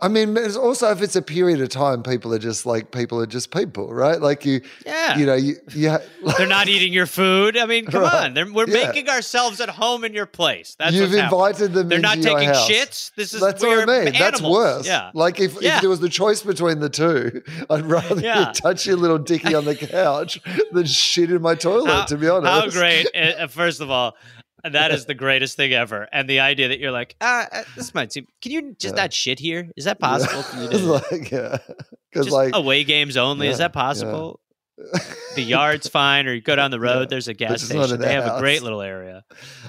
I mean, it's also if it's a period of time, people are just like people are just people, right? Like you, Yeah. you know, you, you They're not eating your food. I mean, come Right. on. They're, we're Yeah. making ourselves at home in your place. That's You've invited them. They're into not your taking house. shits. This is That's what I mean. That's worse. Yeah. Like if, Yeah. if there was the choice between the two, I'd rather Yeah. you touch your little dicky on the couch than shit in my toilet. How- to be honest, How great! uh, First of all, that is the greatest thing ever. And the idea that you're like, ah, uh, this might seem. Can you just Yeah. not shit here? Is that possible? Can you like yeah, because just like away games only? Is that possible? The yard's fine, or you go down the road. Yeah, There's a gas station. They have a great little area.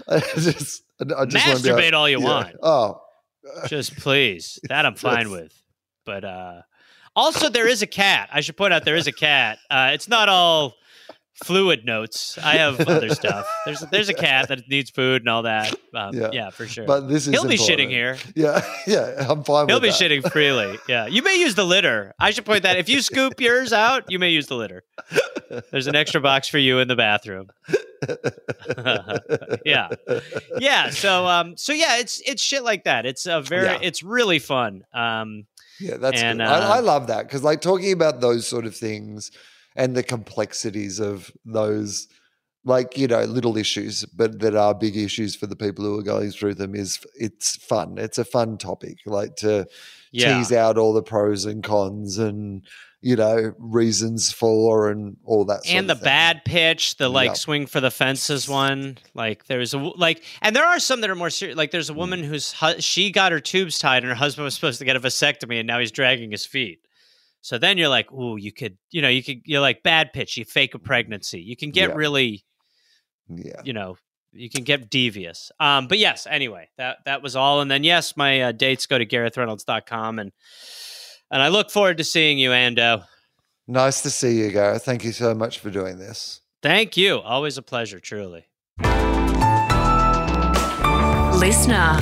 I just, I just Masturbate all you yeah. want. Oh, Just please. That I'm fine with. But uh also there is a cat. I should point out there is a cat. Uh it's not all fluid notes. I have other stuff. There's there's a cat that needs food and all that. Um, Yeah. yeah. for sure. but this is He'll be shitting here. Yeah, yeah, I'm fine. He'll be that. shitting freely. Yeah. You may use the litter. I should point that if you scoop yours out, you may use the litter. There's an extra box for you in the bathroom. yeah. Yeah. So um so yeah, it's it's shit like that. It's a very Yeah. it's really fun. Um Yeah, that's And, uh, I, I love that because, like, talking about those sort of things and the complexities of those, like, you know, little issues, but that are big issues for the people who are going through them is it's fun. It's a fun topic, like to yeah. tease out all the pros and cons and you know reasons for and all that. Sort and the bad pitch, the like Yep. swing for the fences one. Like there's a w- like, and there are some that are more serious. Like Mm. there's a woman who's hu- she got her tubes tied, and her husband was supposed to get a vasectomy, and now he's dragging his feet. So then you're like, ooh, you could, you know, you could, you're like bad pitch. You fake a pregnancy. You can get Yeah. really, Yeah, you know, you can get devious. Um, but yes, anyway, that that was all. And then yes, my uh, dates go to GarethReynolds.com and and I look forward to seeing you, Ando. nice to see you, Gareth. Thank you so much for doing this. Thank you. Always a pleasure, truly. Listener.